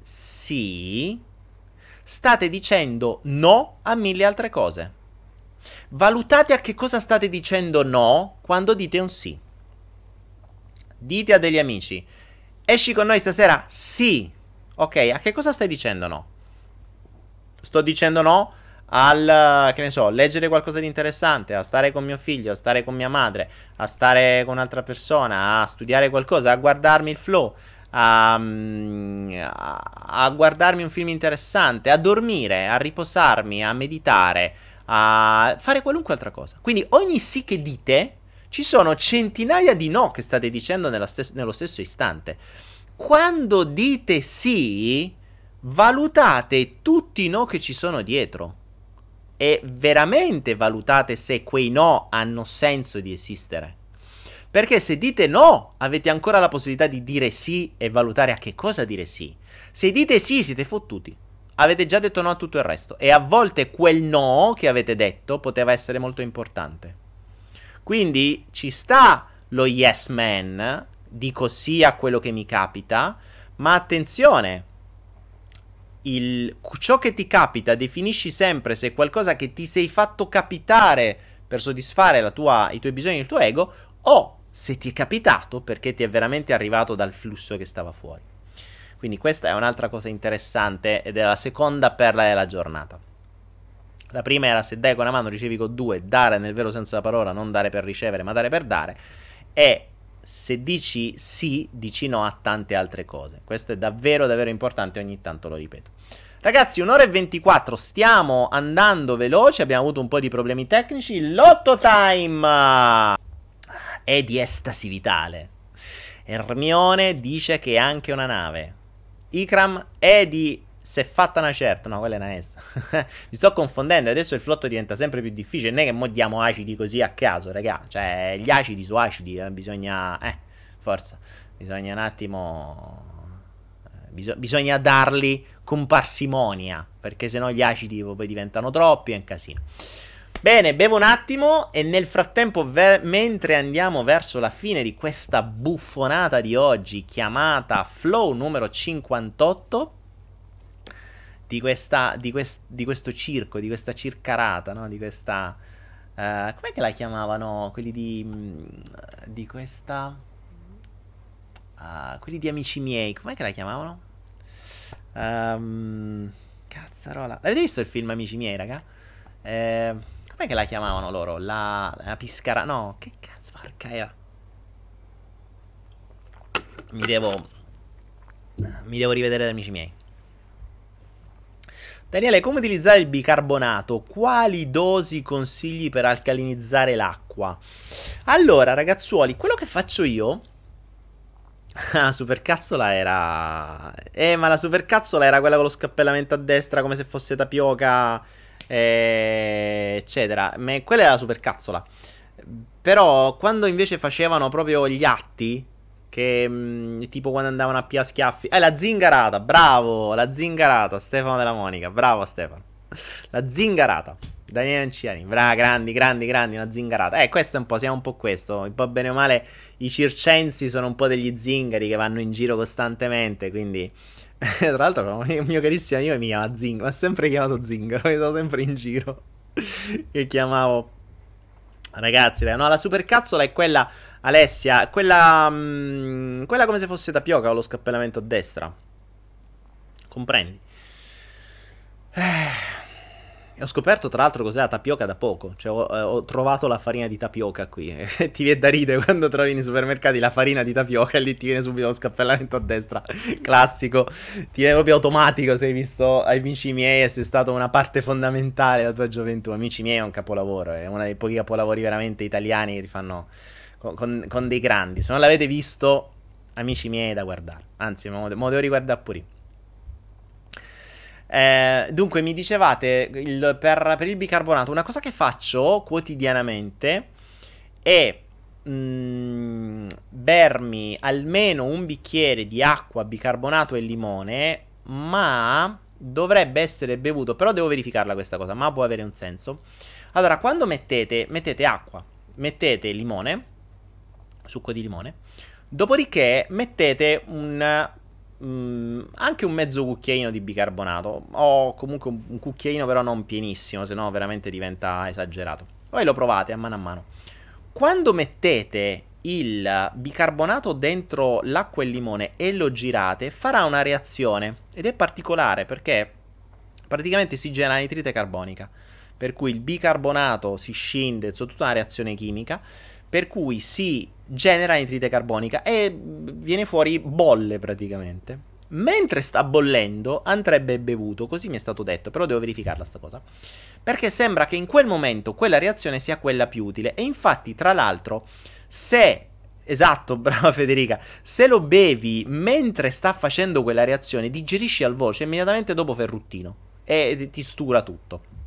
sì, state dicendo no a mille altre cose. Valutate a che cosa state dicendo no quando dite un sì. Dite a degli amici, esci con noi stasera? Sì. Ok, a che cosa stai dicendo no? Sto dicendo no al, che ne so, leggere qualcosa di interessante, a stare con mio figlio, a stare con mia madre, a stare con un'altra persona, a studiare qualcosa, a guardarmi il flow, a, a, a guardarmi un film interessante, a dormire, a riposarmi, a meditare, a fare qualunque altra cosa. Quindi ogni sì che dite, ci sono centinaia di no che state dicendo stes- nello stesso istante. Quando dite sì, valutate tutti i no che ci sono dietro. E veramente valutate se quei no hanno senso di esistere. Perché se dite no, avete ancora la possibilità di dire sì e valutare a che cosa dire sì. Se dite sì, siete fottuti. Avete già detto no a tutto il resto. E a volte quel no che avete detto poteva essere molto importante. Quindi ci sta lo yes man, dico sì a quello che mi capita, ma attenzione, il, ciò che ti capita definisci sempre se è qualcosa che ti sei fatto capitare per soddisfare tua, i tuoi bisogni il tuo ego o se ti è capitato perché ti è veramente arrivato dal flusso che stava fuori. Quindi questa è un'altra cosa interessante ed è la seconda perla della giornata. La prima era se dai con una mano ricevi con due, dare nel vero senso della parola, non dare per ricevere, ma dare per dare. E se dici sì, dici no a tante altre cose. Questo è davvero, davvero importante, ogni tanto lo ripeto. Ragazzi, un'ora e 24, stiamo andando veloci, abbiamo avuto un po' di problemi tecnici. Lotto time! è di estasi vitale. Hermione dice che è anche una nave. Ikram è di se fatta una certa, no, quella è una essa. [LAUGHS] Mi sto confondendo, adesso il flotto diventa sempre più difficile, non è che mo diamo acidi così a caso, raga, cioè gli acidi su acidi, eh, bisogna, eh, forza, bisogna un attimo, eh, bis- bisogna darli con parsimonia, perché sennò gli acidi poi diventano troppi, è un casino. Bene, bevo un attimo e nel frattempo, ver- mentre andiamo verso la fine di questa buffonata di oggi chiamata Flow numero 58, di, questa, di, quest- di questo circo, di questa circarata, no? di questa... Uh, com'è che la chiamavano quelli di... Mm, di questa... Uh, quelli di amici miei, com'è che la chiamavano? Um, cazzarola. Avete visto il film Amici miei, raga? Eh... Com'è che la chiamavano loro? La, la piscara... No, che cazzo, porca io. Mi devo... Mi devo rivedere amici miei. Daniele, come utilizzare il bicarbonato? Quali dosi consigli per alcalinizzare l'acqua? Allora, ragazzuoli, quello che faccio io... [LAUGHS] Ah, supercazzola era... Eh, ma la supercazzola era quella con lo scappellamento a destra come se fosse tapioca eh, eccetera. Ma quella è la supercazzola. Però quando invece facevano proprio gli atti, che mh, mm, tipo quando andavano a pia schiaffi, eh, la zingarata, bravo, la zingarata, Stefano della Monica, bravo Stefano. La zingarata. Daniele Anciani, brava, grandi, grandi, grandi, una zingarata. Eh, questo è un po', siamo un po' questo. Un po' bene o male, i circensi sono un po' degli zingari che vanno in giro costantemente, quindi Tra l'altro, il mio carissimo amico mi chiama Zing, ma sempre chiamato Zingaro, mi sono sempre in giro. e chiamavo. Ragazzi, no, la supercazzola è quella, Alessia, quella, mh, mm, quella come se fosse tapioca o lo scappellamento a destra. Comprendi? Eh. Ho scoperto tra l'altro cos'è la tapioca da poco, cioè ho, eh, ho trovato la farina di tapioca qui. [LAUGHS] ti viene da ridere quando trovi nei supermercati la farina di tapioca e lì ti viene subito lo scappellamento a destra, [LAUGHS] classico. Ti viene proprio automatico se hai visto amici miei e sei stato una parte fondamentale della tua gioventù. Amici miei è un capolavoro, è uno dei pochi capolavori veramente italiani che ti fanno con, con, con dei grandi. Se non l'avete visto, amici miei è da guardare. Anzi, me lo devo riguardare pure. Eh, dunque, mi dicevate il, per, per, il bicarbonato, una cosa che faccio quotidianamente è mh, mm, bermi almeno un bicchiere di acqua, bicarbonato e limone, ma dovrebbe essere bevuto, però devo verificarla questa cosa, ma può avere un senso. Allora, quando mettete, mettete acqua, mettete limone, succo di limone, dopodiché mettete un Mm, anche un mezzo cucchiaino di bicarbonato. O comunque un, un cucchiaino però non pienissimo se no veramente diventa esagerato. Poi lo provate a mano a mano. Quando mettete il bicarbonato dentro l'acqua e il limone e lo girate farà una reazione. Ed è particolare perché praticamente si genera nitrite carbonica per cui il bicarbonato si scinde su tutta una reazione chimica per cui si genera nitrite carbonica e viene fuori bolle praticamente. Mentre sta bollendo andrebbe bevuto, così mi è stato detto, però devo verificarla sta cosa. Perché sembra che in quel momento quella reazione sia quella più utile e infatti tra l'altro se Esatto, [LAUGHS] brava Federica. Se lo bevi mentre sta facendo quella reazione, digerisci al voce immediatamente dopo ferruttino e ti stura tutto.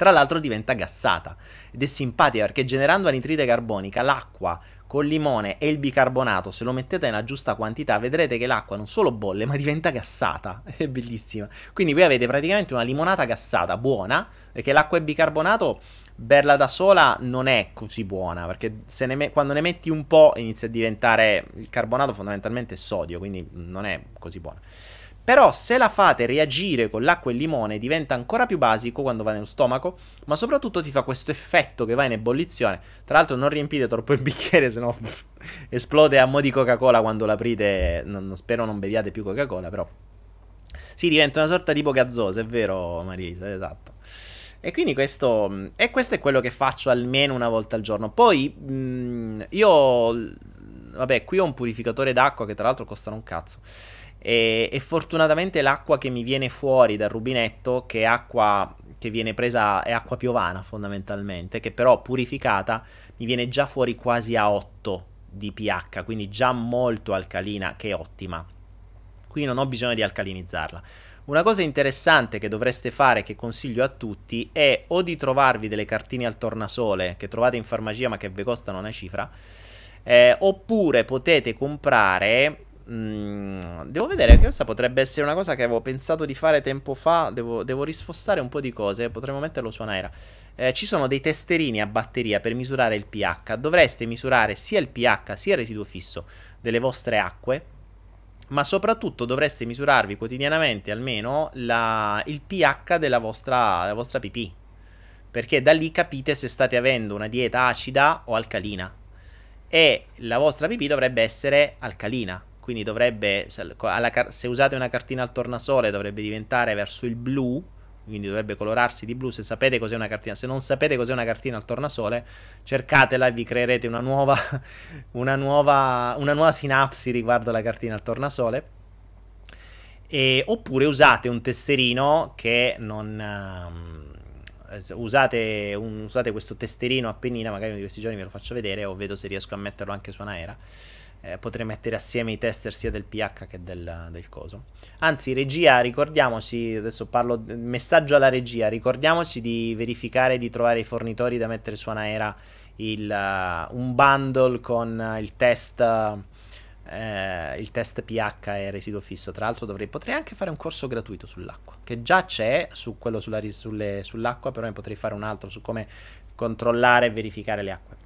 Tra l'altro diventa gassata ed è simpatica perché generando anitride carbonica l'acqua col limone e il bicarbonato, se lo mettete nella giusta quantità, vedrete che l'acqua non solo bolle, ma diventa gassata. [LAUGHS] È bellissima. Quindi voi avete praticamente una limonata gassata buona, perché l'acqua e bicarbonato berla da sola non è così buona, perché ne me- quando ne metti un po' inizia a diventare il carbonato fondamentalmente sodio, quindi non è così buona. Però se la fate reagire con l'acqua e il limone diventa ancora più basico quando va nello stomaco, ma soprattutto ti fa questo effetto che va in ebollizione. Tra l'altro non riempite troppo il bicchiere, sennò [LAUGHS] esplode a mo' di Coca-Cola quando l'aprite. Non, spero non beviate più Coca-Cola, però... Sì, diventa una sorta di gazzosa, è vero Marisa, esatto. E quindi questo, e questo è quello che faccio almeno una volta al giorno. Poi mh, io, vabbè, qui ho un purificatore d'acqua che tra l'altro costa un cazzo. E, e, fortunatamente l'acqua che mi viene fuori dal rubinetto, che è acqua che viene presa, è acqua piovana fondamentalmente, che però purificata mi viene già fuori quasi a 8 di pH, quindi già molto alcalina, che è ottima. Qui non ho bisogno di alcalinizzarla. Una cosa interessante che dovreste fare, che consiglio a tutti, è o di trovarvi delle cartine al tornasole che trovate in farmacia ma che vi costano una cifra, eh, oppure potete comprare devo vedere che questa potrebbe essere una cosa che avevo pensato di fare tempo fa. Devo, devo risfossare un po' di cose. Potremmo metterlo su Anaera. Eh, ci sono dei testerini a batteria per misurare il pH. Dovreste misurare sia il pH sia il residuo fisso delle vostre acque. Ma soprattutto dovreste misurarvi quotidianamente almeno la, il pH della vostra, della vostra pipì. Perché da lì capite se state avendo una dieta acida o alcalina e la vostra pipì dovrebbe essere alcalina. Quindi dovrebbe, se usate una cartina al tornasole, dovrebbe diventare verso il blu, quindi dovrebbe colorarsi di blu. Se sapete cos'è una cartina, se non sapete cos'è una cartina al tornasole, cercatela e vi creerete una nuova, [LAUGHS] una nuova, una nuova sinapsi riguardo alla cartina al tornasole. E, oppure usate un testerino che non. Um, usate, un, usate, questo testerino a pennina, magari di questi giorni ve lo faccio vedere o vedo se riesco a metterlo anche su Anaera. Eh, potrei mettere assieme i tester sia del pH che del, del, coso. Anzi, regia, ricordiamoci, adesso parlo, messaggio alla regia, ricordiamoci di verificare di trovare i fornitori da mettere su Anaera il, uh, un bundle con il test eh, il test pH e residuo fisso. Tra l'altro dovrei, potrei anche fare un corso gratuito sull'acqua, che già c'è su quello sulla, sulle, sull'acqua, però ne potrei fare un altro su come controllare e verificare le acque.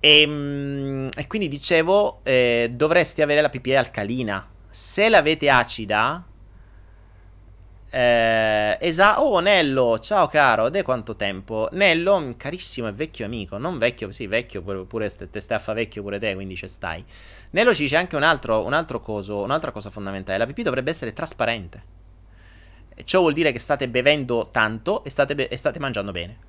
E, ehm, e quindi dicevo, eh, dovresti avere la PPA alcalina. Se l'avete acida, eh, esa- oh, Nello, ciao caro, de quanto tempo? Nello, carissimo e vecchio amico, non vecchio, sì, vecchio, pure, pure te stai a fa vecchio pure te, quindi ci stai. Nello ci dice anche un altro, un altro coso, un'altra cosa fondamentale, la pipì dovrebbe essere trasparente. Ciò vuol dire che state bevendo tanto e state, be- e state mangiando bene.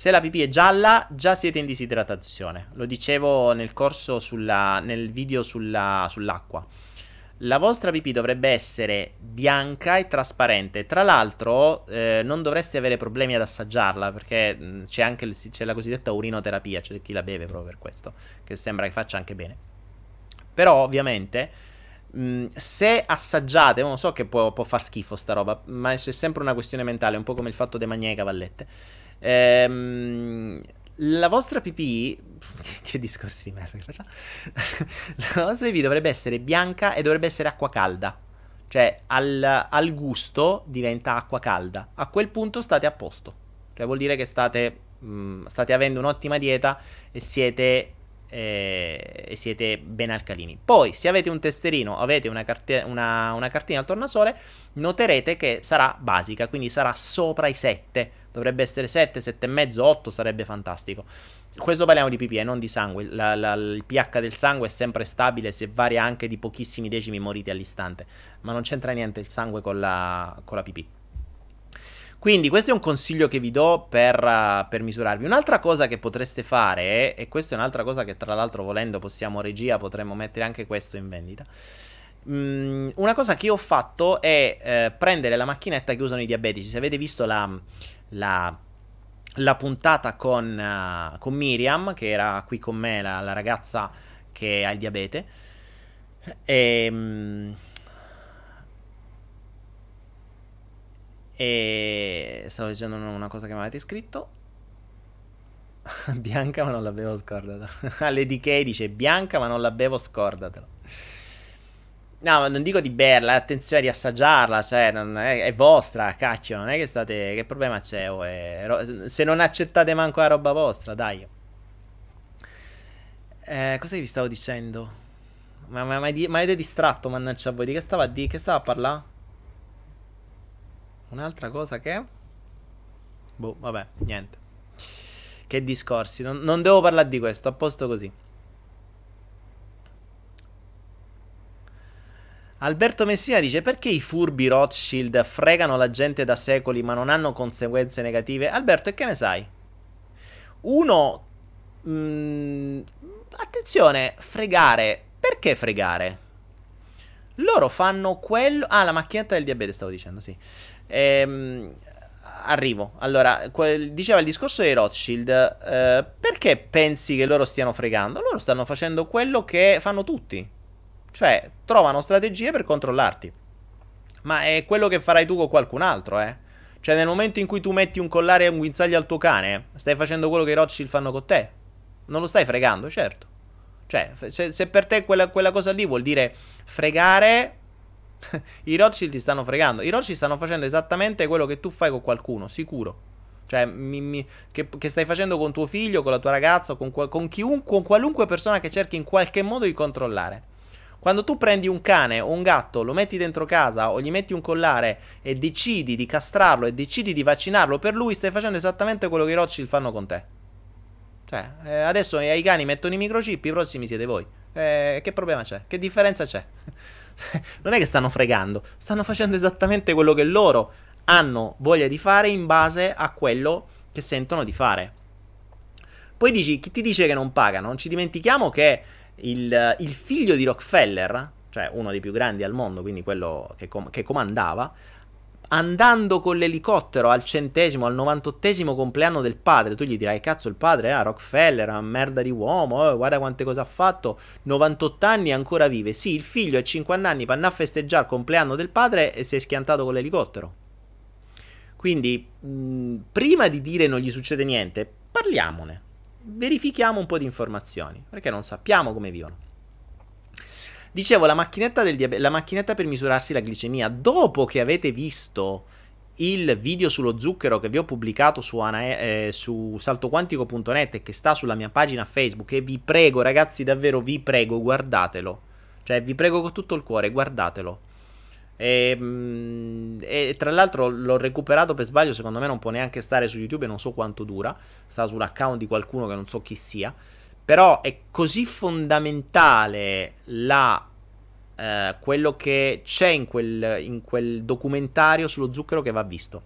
Se la pipì è gialla, già siete in disidratazione. Lo dicevo nel corso sulla, nel video sulla, sull'acqua la vostra pipì dovrebbe essere bianca e trasparente. Tra l'altro, eh, non dovreste avere problemi ad assaggiarla perché mh, mm, c'è anche il, c'è la cosiddetta urinoterapia, c'è chi la beve proprio per questo, che sembra che faccia anche bene. Però, ovviamente, mh, mm, se assaggiate, non so che può, può, far schifo sta roba, ma è sempre una questione mentale, un po' come il fatto dei magnei cavallette. Ehm la vostra pipì. [LAUGHS] che discorsi di merda che facciamo? [LAUGHS] la vostra pipì dovrebbe essere bianca e dovrebbe essere acqua calda. Cioè, al, al, gusto diventa acqua calda. A quel punto state a posto. Cioè, vuol dire che state, mh, mm, state avendo un'ottima dieta e siete e siete ben alcalini. Poi, se avete un testerino, avete una, carte- una, una, cartina al tornasole, noterete che sarà basica, quindi sarà sopra i 7. Dovrebbe essere 7, 7,5, 8 sarebbe fantastico. Questo parliamo di PPE, non di sangue. La, la, il pH del sangue è sempre stabile, se varia anche di pochissimi decimi moriti all'istante. Ma non c'entra niente il sangue con la, con la pipì. Quindi questo è un consiglio che vi do per, uh, per misurarvi. Un'altra cosa che potreste fare, e questa è un'altra cosa che tra l'altro volendo possiamo regia, potremmo mettere anche questo in vendita. Mm, una cosa che io ho fatto è eh, prendere la macchinetta che usano i diabetici. Se avete visto la, la, la puntata con, uh, con, Miriam, che era qui con me, la, la ragazza che ha il diabete, e... E stavo dicendo una cosa che mi avete scritto. [LAUGHS] bianca ma non la bevo scordatelo. [LAUGHS] Lady K dice bianca ma non la bevo scordatelo. No, non dico di berla, attenzione a riassaggiarla, cioè è, è, vostra, cacchio, non è che state... Che problema c'è? Oh, è, se non accettate manco la roba vostra, dai. Eh, cosa vi stavo dicendo? Ma mi avete distratto, mannaggia a voi, di che stava a dire? Che stava a parlare? Un'altra cosa che... Boh, vabbè, niente. Che discorsi. Non, non devo parlare di questo, a posto così. Alberto Messina dice perché i furbi Rothschild fregano la gente da secoli ma non hanno conseguenze negative? Alberto, e che ne sai? Uno... Mh, mm, attenzione, fregare. Perché fregare? Loro fanno quello... Ah, la macchinetta del diabete stavo dicendo, sì. Ehm, arrivo. Allora, quel, diceva il discorso dei Rothschild. Eh, perché pensi che loro stiano fregando? Loro stanno facendo quello che fanno tutti. Cioè, trovano strategie per controllarti. Ma è quello che farai tu con qualcun altro, eh. Cioè, nel momento in cui tu metti un collare e un guinzaglio al tuo cane, stai facendo quello che i Rothschild fanno con te. Non lo stai fregando, certo. Cioè, se, se per te quella, quella cosa lì vuol dire fregare, i Rothschild ti stanno fregando. I Rothschild stanno facendo esattamente quello che tu fai con qualcuno, sicuro. Cioè, mi, mi, che, che, stai facendo con tuo figlio, con la tua ragazza, con, con, chiunque, con qualunque persona che cerchi in qualche modo di controllare. Quando tu prendi un cane o un gatto, lo metti dentro casa o gli metti un collare e decidi di castrarlo e decidi di vaccinarlo per lui, stai facendo esattamente quello che i Rothschild fanno con te. Cioè, eh, adesso ai cani mettono i microchip, i prossimi siete voi. Eh, che problema c'è? Che differenza c'è? [LAUGHS] [LAUGHS] non è che stanno fregando, stanno facendo esattamente quello che loro hanno voglia di fare in base a quello che sentono di fare. Poi dici, chi ti dice che non pagano? Non ci dimentichiamo che il, il figlio di Rockefeller, cioè uno dei più grandi al mondo, quindi quello che, com- che comandava, andando con l'elicottero al centesimo, al novantottesimo compleanno del padre, tu gli dirai, cazzo il padre, ah, Rockefeller, una merda di uomo, oh, guarda quante cose ha fatto, 98 anni e ancora vive. Sì, il figlio a 50 anni andare a festeggiare il compleanno del padre e si è schiantato con l'elicottero. Quindi, mh, prima di dire non gli succede niente, parliamone. Verifichiamo un po' di informazioni, perché non sappiamo come vivono. Dicevo, la macchinetta, diabe- la macchinetta per misurarsi la glicemia, dopo che avete visto il video sullo zucchero che vi ho pubblicato su, ana- eh, su saltoquantico.net e che sta sulla mia pagina Facebook e vi prego ragazzi davvero vi prego guardatelo cioè vi prego con tutto il cuore guardatelo e, ehm, e, tra l'altro l'ho recuperato per sbaglio, secondo me non può neanche stare su YouTube e non so quanto dura. Sta sull'account di qualcuno che non so chi sia. Però è così fondamentale la, eh, quello che c'è in quel, in quel documentario sullo zucchero che va visto.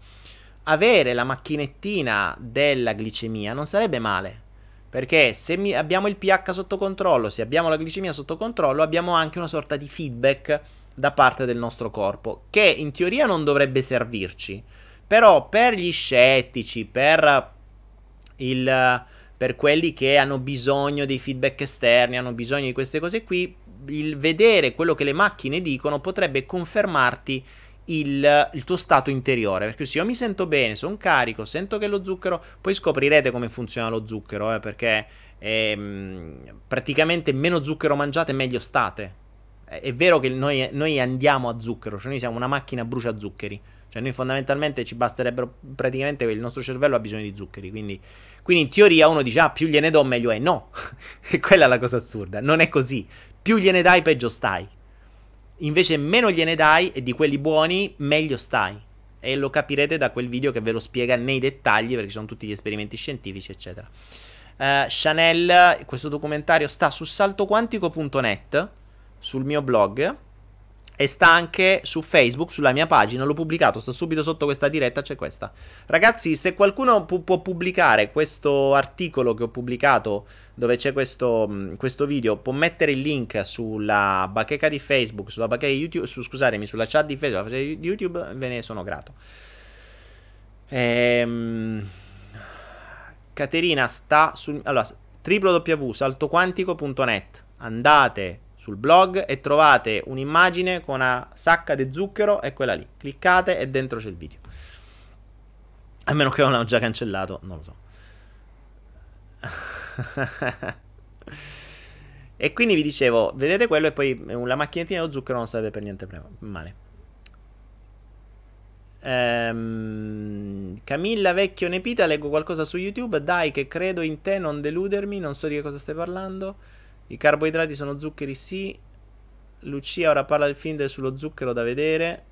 Avere la macchinettina della glicemia non sarebbe male. Perché se mi, abbiamo il pH sotto controllo, se abbiamo la glicemia sotto controllo, abbiamo anche una sorta di feedback da parte del nostro corpo, che in teoria non dovrebbe servirci, però per gli scettici, per, il, per quelli che hanno bisogno dei feedback esterni, hanno bisogno di queste cose qui, il vedere quello che le macchine dicono potrebbe confermarti il, il, tuo stato interiore. Perché se io mi sento bene, sono carico, sento che lo zucchero. Poi scoprirete come funziona lo zucchero, eh, perché ehm, praticamente meno zucchero mangiate, meglio state è vero che noi, noi, andiamo a zucchero, cioè noi siamo una macchina brucia zuccheri. Cioè noi fondamentalmente ci basterebbero praticamente il nostro cervello ha bisogno di zuccheri. Quindi, quindi in teoria uno dice ah più gliene do meglio è. No, [LAUGHS] quella è la cosa assurda. Non è così. Più gliene dai peggio stai. Invece meno gliene dai e di quelli buoni meglio stai. E lo capirete da quel video che ve lo spiega nei dettagli perché sono tutti gli esperimenti scientifici eccetera. Uh, Chanel, questo documentario sta su saltoquantico.net sul mio blog e sta anche su Facebook, sulla mia pagina, l'ho pubblicato, sta subito sotto questa diretta, c'è questa. Ragazzi, se qualcuno pu- può pubblicare questo articolo che ho pubblicato, dove c'è questo, questo, video, può mettere il link sulla bacheca di Facebook, sulla bacheca di YouTube, su, scusatemi, sulla chat di Facebook, di YouTube, ve ne sono grato. Ehm... Caterina sta su... Allora, www.saltoquantico.net Andate sul blog e trovate un'immagine con una sacca di zucchero e quella lì. Cliccate e dentro c'è il video. A meno che non l'hanno già cancellato, non lo so. [LAUGHS] e quindi vi dicevo, vedete quello e poi la macchinettina dello zucchero non sarebbe per niente male. Ehm, Camilla Vecchio Nepita, leggo qualcosa su YouTube. Dai, che credo in te, non deludermi. Non so di che cosa stai parlando. I carboidrati sono zuccheri, sì. Lucia ora parla del film sullo zucchero da vedere.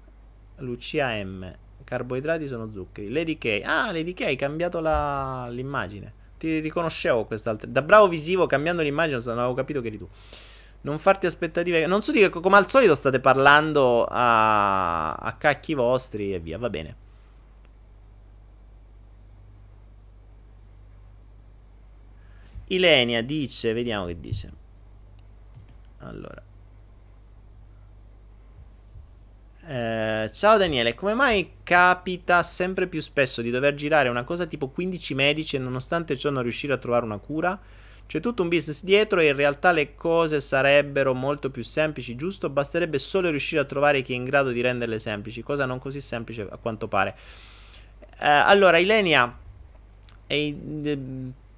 Lucia M. Carboidrati sono zuccheri. Lady K. Ah, Lady K, hai cambiato la... l'immagine. Ti riconoscevo quest'altra. Da bravo visivo, cambiando l'immagine, non avevo capito che eri tu. Non farti aspettative. Non so di che, come al solito state parlando a, a cacchi vostri e via. Va bene. Ilenia dice, vediamo che dice. Allora. Eh, ciao Daniele, come mai capita sempre più spesso di dover girare una cosa tipo 15 medici e nonostante ciò non riuscire a trovare una cura? C'è tutto un business dietro e in realtà le cose sarebbero molto più semplici, giusto? Basterebbe solo riuscire a trovare chi è in grado di renderle semplici, cosa non così semplice a quanto pare. Eh, allora, Ilenia, è,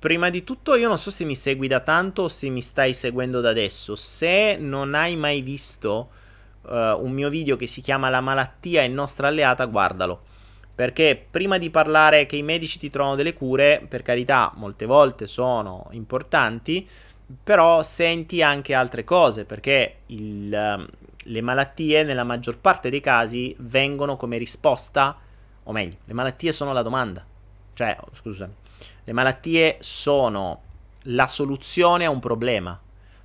prima di tutto io non so se mi segui da tanto o se mi stai seguendo da adesso. Se non hai mai visto uh, un mio video che si chiama La malattia è nostra alleata, guardalo. Perché prima di parlare che i medici ti trovano delle cure, per carità, molte volte sono importanti, però senti anche altre cose, perché il, uh, le malattie nella maggior parte dei casi vengono come risposta, o meglio, le malattie sono la domanda. Cioè, scusami, le malattie sono la soluzione a un problema.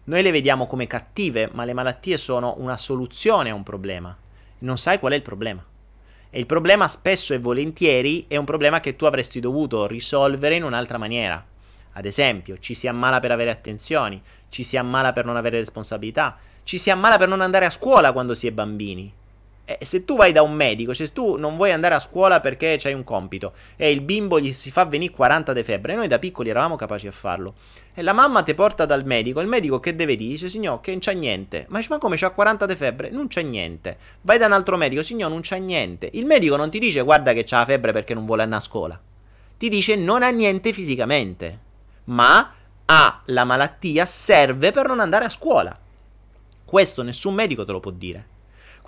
Noi le vediamo come cattive, ma le malattie sono una soluzione a un problema. Non sai qual è il problema. E il problema spesso e volentieri è un problema che tu avresti dovuto risolvere in un'altra maniera. Ad esempio, ci si ammala per avere attenzioni, ci si ammala per non avere responsabilità, ci si ammala per non andare a scuola quando si è bambini. E se tu vai da un medico, se tu non vuoi andare a scuola perché c'hai un compito e il bimbo gli si fa venire 40 di febbre, noi da piccoli eravamo capaci a farlo. E la mamma ti porta dal medico, il medico che deve dire? Dice, signor, che non c'è niente. Ma, ma come c'ha 40 di febbre? Non c'è niente. Vai da un altro medico, signor, non c'è niente. Il medico non ti dice, guarda che c'ha la febbre perché non vuole andare a scuola. Ti dice, non ha niente fisicamente, ma ha la malattia, serve per non andare a scuola. Questo nessun medico te lo può dire.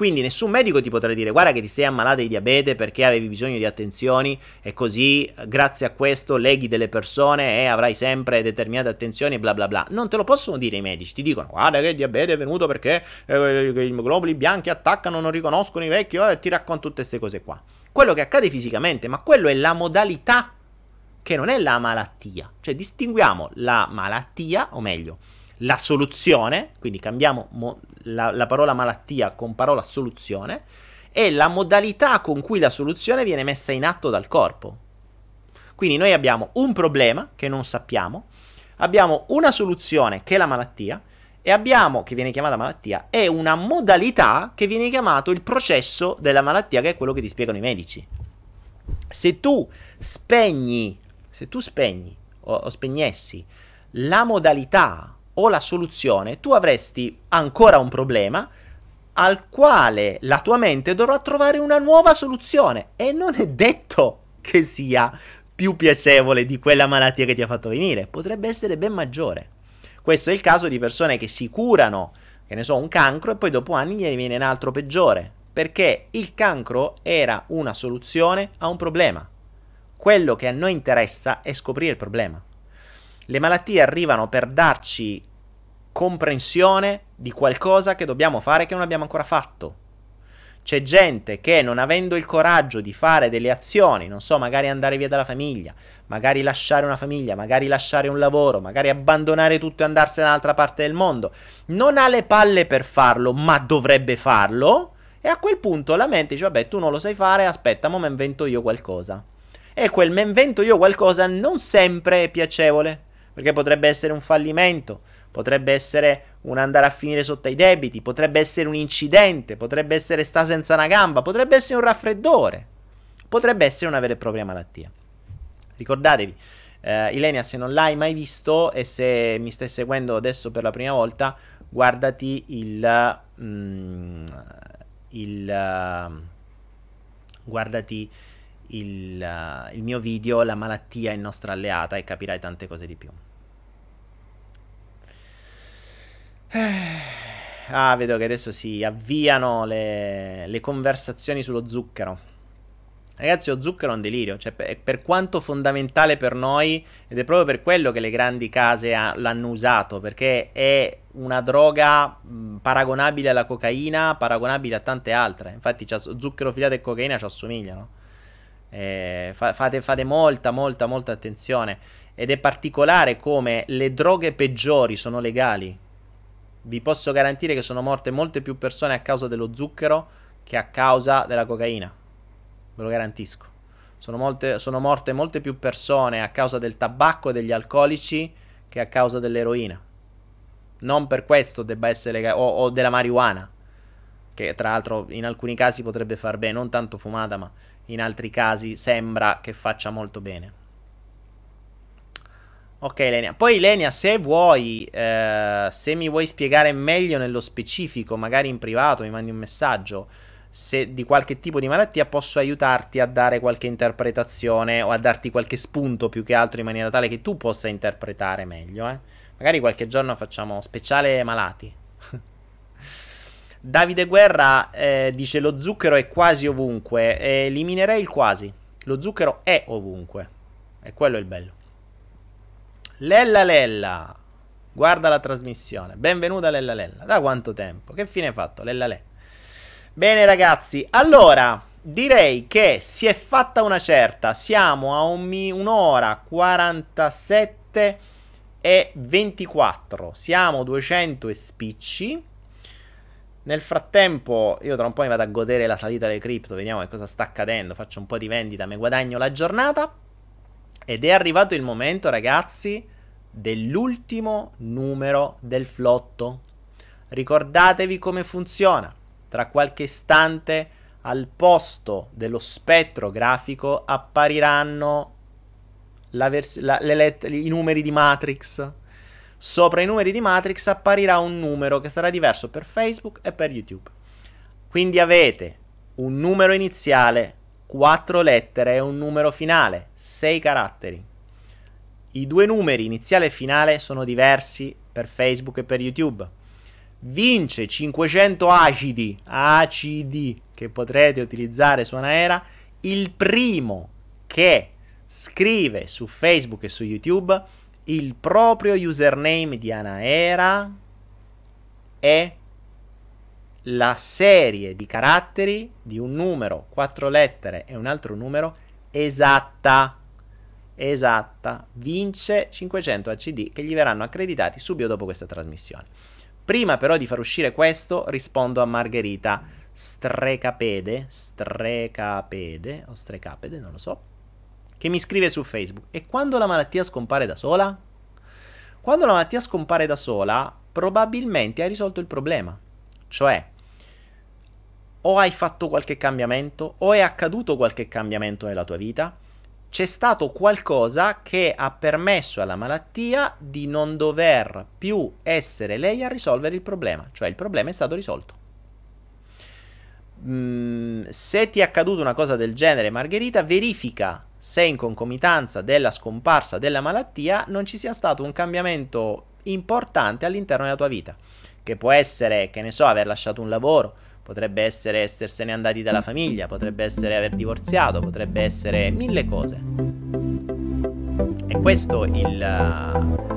Quindi nessun medico ti potrà dire guarda che ti sei ammalato di diabete perché avevi bisogno di attenzioni e così grazie a questo leghi delle persone e avrai sempre determinate attenzioni bla bla bla. Non te lo possono dire i medici, ti dicono guarda che il diabete è venuto perché eh, i globuli bianchi attaccano, non riconoscono i vecchi eh, e ti racconto tutte queste cose qua. Quello che accade fisicamente, ma quello è la modalità che non è la malattia. Cioè distinguiamo la malattia, o meglio, la soluzione, quindi cambiamo mo- la, la parola malattia con parola soluzione, e la modalità con cui la soluzione viene messa in atto dal corpo. Quindi noi abbiamo un problema che non sappiamo, abbiamo una soluzione che è la malattia, e abbiamo, che viene chiamata malattia, e una modalità che viene chiamato il processo della malattia, che è quello che ti spiegano i medici. Se tu spegni, se tu spegni o, o spegnessi la modalità o la soluzione, tu avresti ancora un problema al quale la tua mente dovrà trovare una nuova soluzione e non è detto che sia più piacevole di quella malattia che ti ha fatto venire, potrebbe essere ben maggiore. Questo è il caso di persone che si curano, che ne so, un cancro e poi dopo anni gli viene un altro peggiore, perché il cancro era una soluzione a un problema. Quello che a noi interessa è scoprire il problema. Le malattie arrivano per darci comprensione di qualcosa che dobbiamo fare che non abbiamo ancora fatto. C'è gente che non avendo il coraggio di fare delle azioni, non so, magari andare via dalla famiglia, magari lasciare una famiglia, magari lasciare un lavoro, magari abbandonare tutto e andarsene dall'altra parte del mondo, non ha le palle per farlo, ma dovrebbe farlo. E a quel punto la mente dice: Vabbè, tu non lo sai fare, aspetta, mo me invento io qualcosa. E quel me invento io qualcosa non sempre è piacevole perché potrebbe essere un fallimento, potrebbe essere un andare a finire sotto ai debiti, potrebbe essere un incidente, potrebbe essere sta senza una gamba, potrebbe essere un raffreddore, potrebbe essere una vera e propria malattia. Ricordatevi, eh, Ilenia, se non l'hai mai visto e se mi stai seguendo adesso per la prima volta, guardati il... Mm, il uh, guardati il, uh, il mio video La malattia è nostra alleata e capirai tante cose di più. Ah, vedo che adesso si avviano le, le conversazioni sullo zucchero. Ragazzi, lo zucchero è un delirio, cioè per, per, quanto fondamentale per noi, ed è proprio per quello che le grandi case ha, l'hanno usato, perché è una droga paragonabile alla cocaina, paragonabile a tante altre. Infatti, zucchero filato e cocaina ci assomigliano. Eh, fa, fate, fate molta, molta, molta attenzione. Ed è particolare come le droghe peggiori sono legali. Vi posso garantire che sono morte molte più persone a causa dello zucchero che a causa della cocaina. Ve lo garantisco. Sono, molte, sono morte molte più persone a causa del tabacco e degli alcolici che a causa dell'eroina. Non per questo debba essere legale. O, o della marijuana. Che tra l'altro in alcuni casi potrebbe far bene, non tanto fumata, ma in altri casi sembra che faccia molto bene. Ok, Lenia. Poi, Lenia, se vuoi, eh, se mi vuoi spiegare meglio nello specifico, magari in privato, mi mandi un messaggio. se di qualche tipo di malattia posso aiutarti a dare qualche interpretazione o a darti qualche spunto più che altro in maniera tale che tu possa interpretare meglio. Eh? Magari qualche giorno facciamo speciale malati. Davide Guerra eh, dice lo zucchero è quasi ovunque. eliminerei il quasi. Lo zucchero è ovunque. E quello è il bello. Lella Lella. Guarda la trasmissione. Benvenuta Lella Lella. Da quanto tempo? Che fine hai fatto? Lella Lella. Bene ragazzi, allora direi che si è fatta una certa. Siamo a un mi- un'ora 47 e 24. Siamo 200 e spicci. Nel frattempo, io tra un po' mi vado a godere la salita delle cripto, vediamo che cosa sta accadendo, faccio un po' di vendita, mi guadagno la giornata. Ed è arrivato il momento, ragazzi, dell'ultimo numero del flotto. Ricordatevi come funziona. Tra qualche istante al posto dello spettro grafico appariranno vers- la, let- i numeri di Matrix Sopra i numeri di Matrix apparirà un numero che sarà diverso per Facebook e per YouTube. Quindi avete un numero iniziale, 4 lettere e un numero finale, 6 caratteri. I due numeri iniziale e finale sono diversi per Facebook e per YouTube. Vince 500 acidi, acidi che potrete utilizzare su Anaera, il primo che scrive su Facebook e su YouTube il proprio username di Anaera e la serie di caratteri di un numero, quattro lettere e un altro numero esatta. Esatta. Vince 500 ACD che gli verranno accreditati subito dopo questa trasmissione. Prima però di far uscire questo rispondo a Margherita Strecapede, Strecapede o Strecapede, non lo so che mi scrive su Facebook. E quando la malattia scompare da sola? Quando la malattia scompare da sola, probabilmente hai risolto il problema. Cioè, o hai fatto qualche cambiamento, o è accaduto qualche cambiamento nella tua vita, c'è stato qualcosa che ha permesso alla malattia di non dover più essere lei a risolvere il problema, cioè il problema è stato risolto. Mm, se ti è accaduta una cosa del genere, Margherita, verifica se in concomitanza della scomparsa della malattia non ci sia stato un cambiamento importante all'interno della tua vita, che può essere, che ne so, aver lasciato un lavoro, potrebbe essere essersene andati dalla famiglia, potrebbe essere aver divorziato, potrebbe essere mille cose. E questo il... Uh,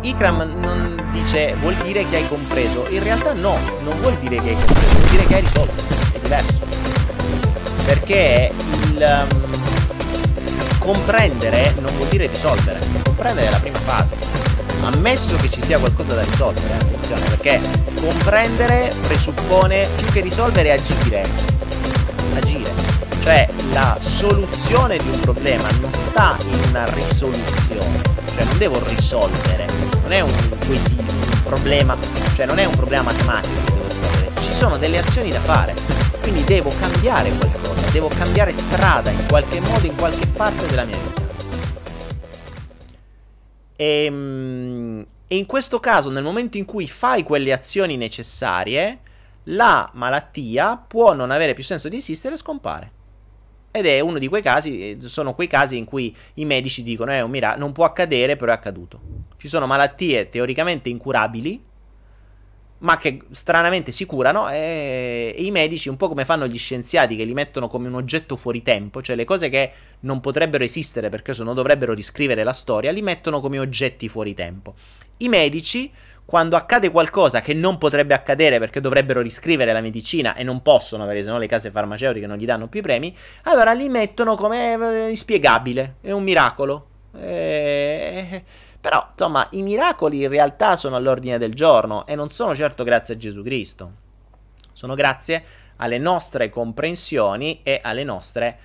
Ikram non dice vuol dire che hai compreso, in realtà no, non vuol dire che hai compreso, vuol dire che hai risolto, è diverso. Perché il um, comprendere non vuol dire risolvere, comprendere è la prima fase. Ammesso che ci sia qualcosa da risolvere, attenzione, perché comprendere presuppone più che risolvere agire. Agire. Cioè la soluzione di un problema non sta in una risoluzione, cioè non devo risolvere, non è un quesito, un problema, cioè non è un problema matematico che devo risolvere, ci sono delle azioni da fare, quindi devo cambiare qualcosa devo cambiare strada in qualche modo, in qualche parte della mia vita. E, ehm, e in questo caso, nel momento in cui fai quelle azioni necessarie, la malattia può non avere più senso di esistere e scompare. Ed è uno di quei casi, eh, sono quei casi in cui i medici dicono, eh, un non può accadere, però è accaduto. Ci sono malattie teoricamente incurabili, ma che stranamente si curano e, i medici, un po' come fanno gli scienziati che li mettono come un oggetto fuori tempo, cioè le cose che non potrebbero esistere perché se no dovrebbero riscrivere la storia, li mettono come oggetti fuori tempo. I medici, quando accade qualcosa che non potrebbe accadere perché dovrebbero riscrivere la medicina e non possono, perché sennò le case farmaceutiche non gli danno più i premi, allora li mettono come eh, inspiegabile, è un miracolo. E però, insomma, i miracoli in realtà sono all'ordine del giorno e non sono certo grazie a Gesù Cristo. Sono grazie alle nostre comprensioni e alle nostre,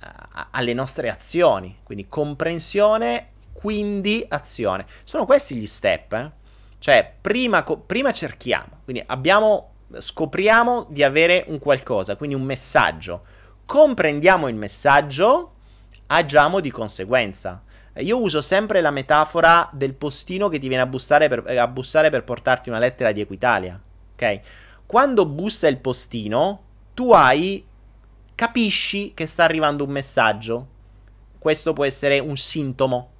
uh, alle nostre azioni. Quindi comprensione, quindi azione. Sono questi gli step. Eh? Cioè, prima, co- prima cerchiamo. Quindi abbiamo, scopriamo di avere un qualcosa, quindi un messaggio. Comprendiamo il messaggio, agiamo di conseguenza. Io uso sempre la metafora del postino che ti viene a bussare per, a bussare per portarti una lettera di Equitalia. Ok? Quando bussa il postino, tu hai capisci che sta arrivando un messaggio. Questo può essere un sintomo,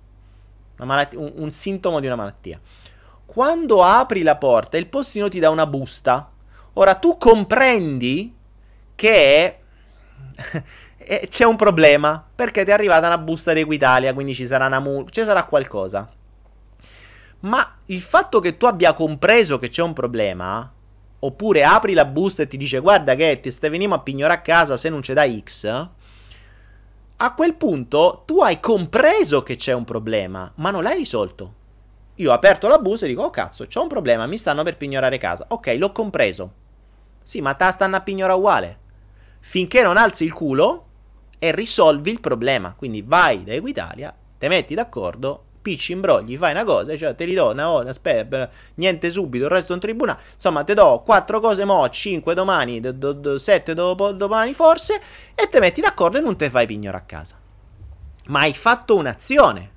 malat- un, un sintomo di una malattia. Quando apri la porta, il postino ti dà una busta. Ora tu comprendi che c'è un problema perché ti è arrivata una busta di Equitalia, quindi ci sarà una mu- ci sarà qualcosa. Ma il fatto che tu abbia compreso che c'è un problema, oppure apri la busta e ti dice guarda che ti stai venendo a pignore a casa se non c'è da X, a quel punto tu hai compreso che c'è un problema, ma non l'hai risolto. Io ho aperto la busta e dico, oh cazzo, c'ho un problema, mi stanno per pignorare casa. Ok, l'ho compreso. Sì, ma te stanno a pignorare uguale. Finché non alzi il culo e risolvi il problema. Quindi vai da Equitalia, te metti d'accordo picci, imbrogli, fai una cosa, cioè te li do una volta, aspetta, niente subito, il resto in tribunale. Insomma, te do quattro cose mo, cinque domani, do, do, do, sette dopo, domani forse, e te metti d'accordo e non te fai pignore a casa. Ma hai fatto un'azione.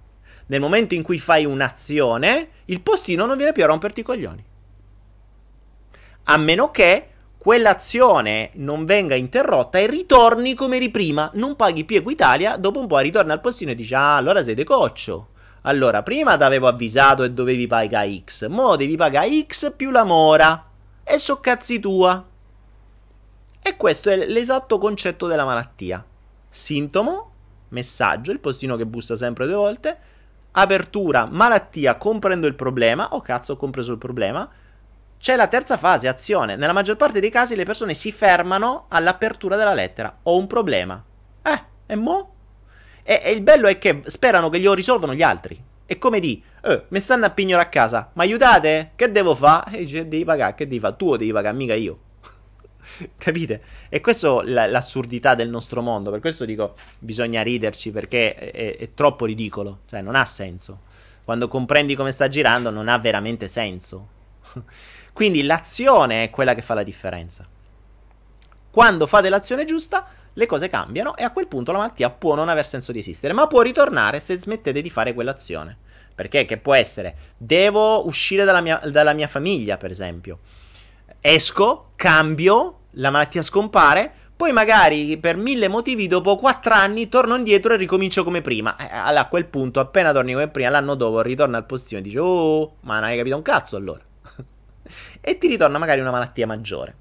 Nel momento in cui fai un'azione, il postino non viene più a romperti i coglioni. A meno che quell'azione non venga interrotta e ritorni come eri prima, non paghi più Equitalia, dopo un po' ritorni al postino e dici ah allora sei decoccio. Allora, prima ti avevo avvisato e dovevi pagare X, mo devi pagare X più la mora. E so cazzi tua. E questo è l'esatto concetto della malattia. Sintomo, messaggio, il postino che bussa sempre due volte, apertura, malattia, comprendo il problema, oh cazzo ho compreso il problema, c'è la terza fase, azione. Nella maggior parte dei casi le persone si fermano all'apertura della lettera. Ho un problema. Eh, e mo? E, e il bello è che sperano che glielo risolvano gli altri. È come di, eh, mi stanno a pignore a casa, ma aiutate? Che devo fare? E dice, devi pagare, che devi fare? Tu devi pagare, mica io. [LAUGHS] Capite? E questa è l'assurdità del nostro mondo. Per questo dico, bisogna riderci perché è, è, è troppo ridicolo. Cioè, non ha senso. Quando comprendi come sta girando, non ha veramente senso. [LAUGHS] Quindi l'azione è quella che fa la differenza. Quando fate l'azione giusta, le cose cambiano e a quel punto la malattia può non aver senso di esistere, ma può ritornare se smettete di fare quell'azione. Perché? Che può essere, devo uscire dalla mia, dalla mia famiglia, per esempio. Esco, cambio, la malattia scompare, poi magari per mille motivi dopo quattro anni torno indietro e ricomincio come prima. Eh, allora a quel punto, appena torni come prima, l'anno dopo ritorno al postino e dici, oh, ma non hai capito un cazzo allora. E ti ritorna magari una malattia maggiore.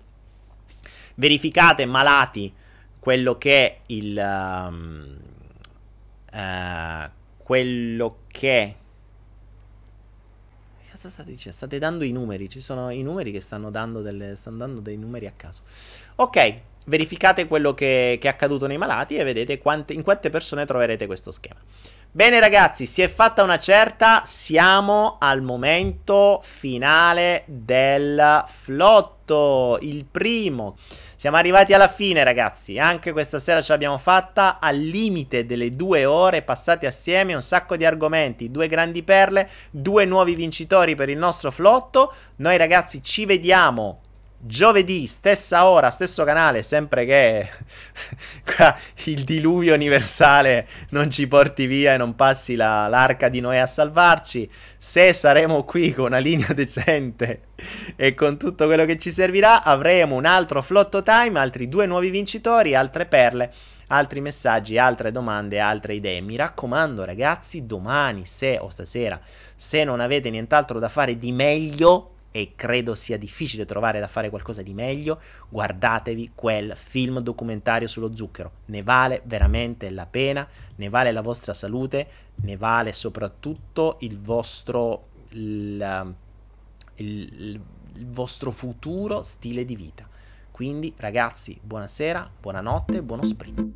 Verificate malati quello che è il... Um, uh, quello che... Cazzo state dicendo? State dando i numeri, ci sono i numeri che stanno dando, delle, stanno dando dei numeri a caso. Ok, verificate quello che, che è accaduto nei malati e vedete quante, in quante persone troverete questo schema. Bene ragazzi, si è fatta una certa, siamo al momento finale del flotto, il primo. Siamo arrivati alla fine, ragazzi. Anche questa sera ce l'abbiamo fatta al limite delle due ore passate assieme. Un sacco di argomenti, due grandi perle, due nuovi vincitori per il nostro flotto. Noi, ragazzi, ci vediamo Giovedì, stessa ora, stesso canale, sempre che [LAUGHS] il diluvio universale non ci porti via e non passi la, l'arca di Noè a salvarci. Se saremo qui con una linea decente e con tutto quello che ci servirà, avremo un altro flotto time, altri due nuovi vincitori, altre perle, altri messaggi, altre domande, altre idee. Mi raccomando, ragazzi, domani, se o stasera, se non avete nient'altro da fare di meglio e credo sia difficile trovare da fare qualcosa di meglio, guardatevi quel film documentario sullo zucchero. Ne vale veramente la pena, ne vale la vostra salute, ne vale soprattutto il vostro, il, il, il vostro futuro stile di vita. Quindi ragazzi, buonasera, buonanotte, buono spritz.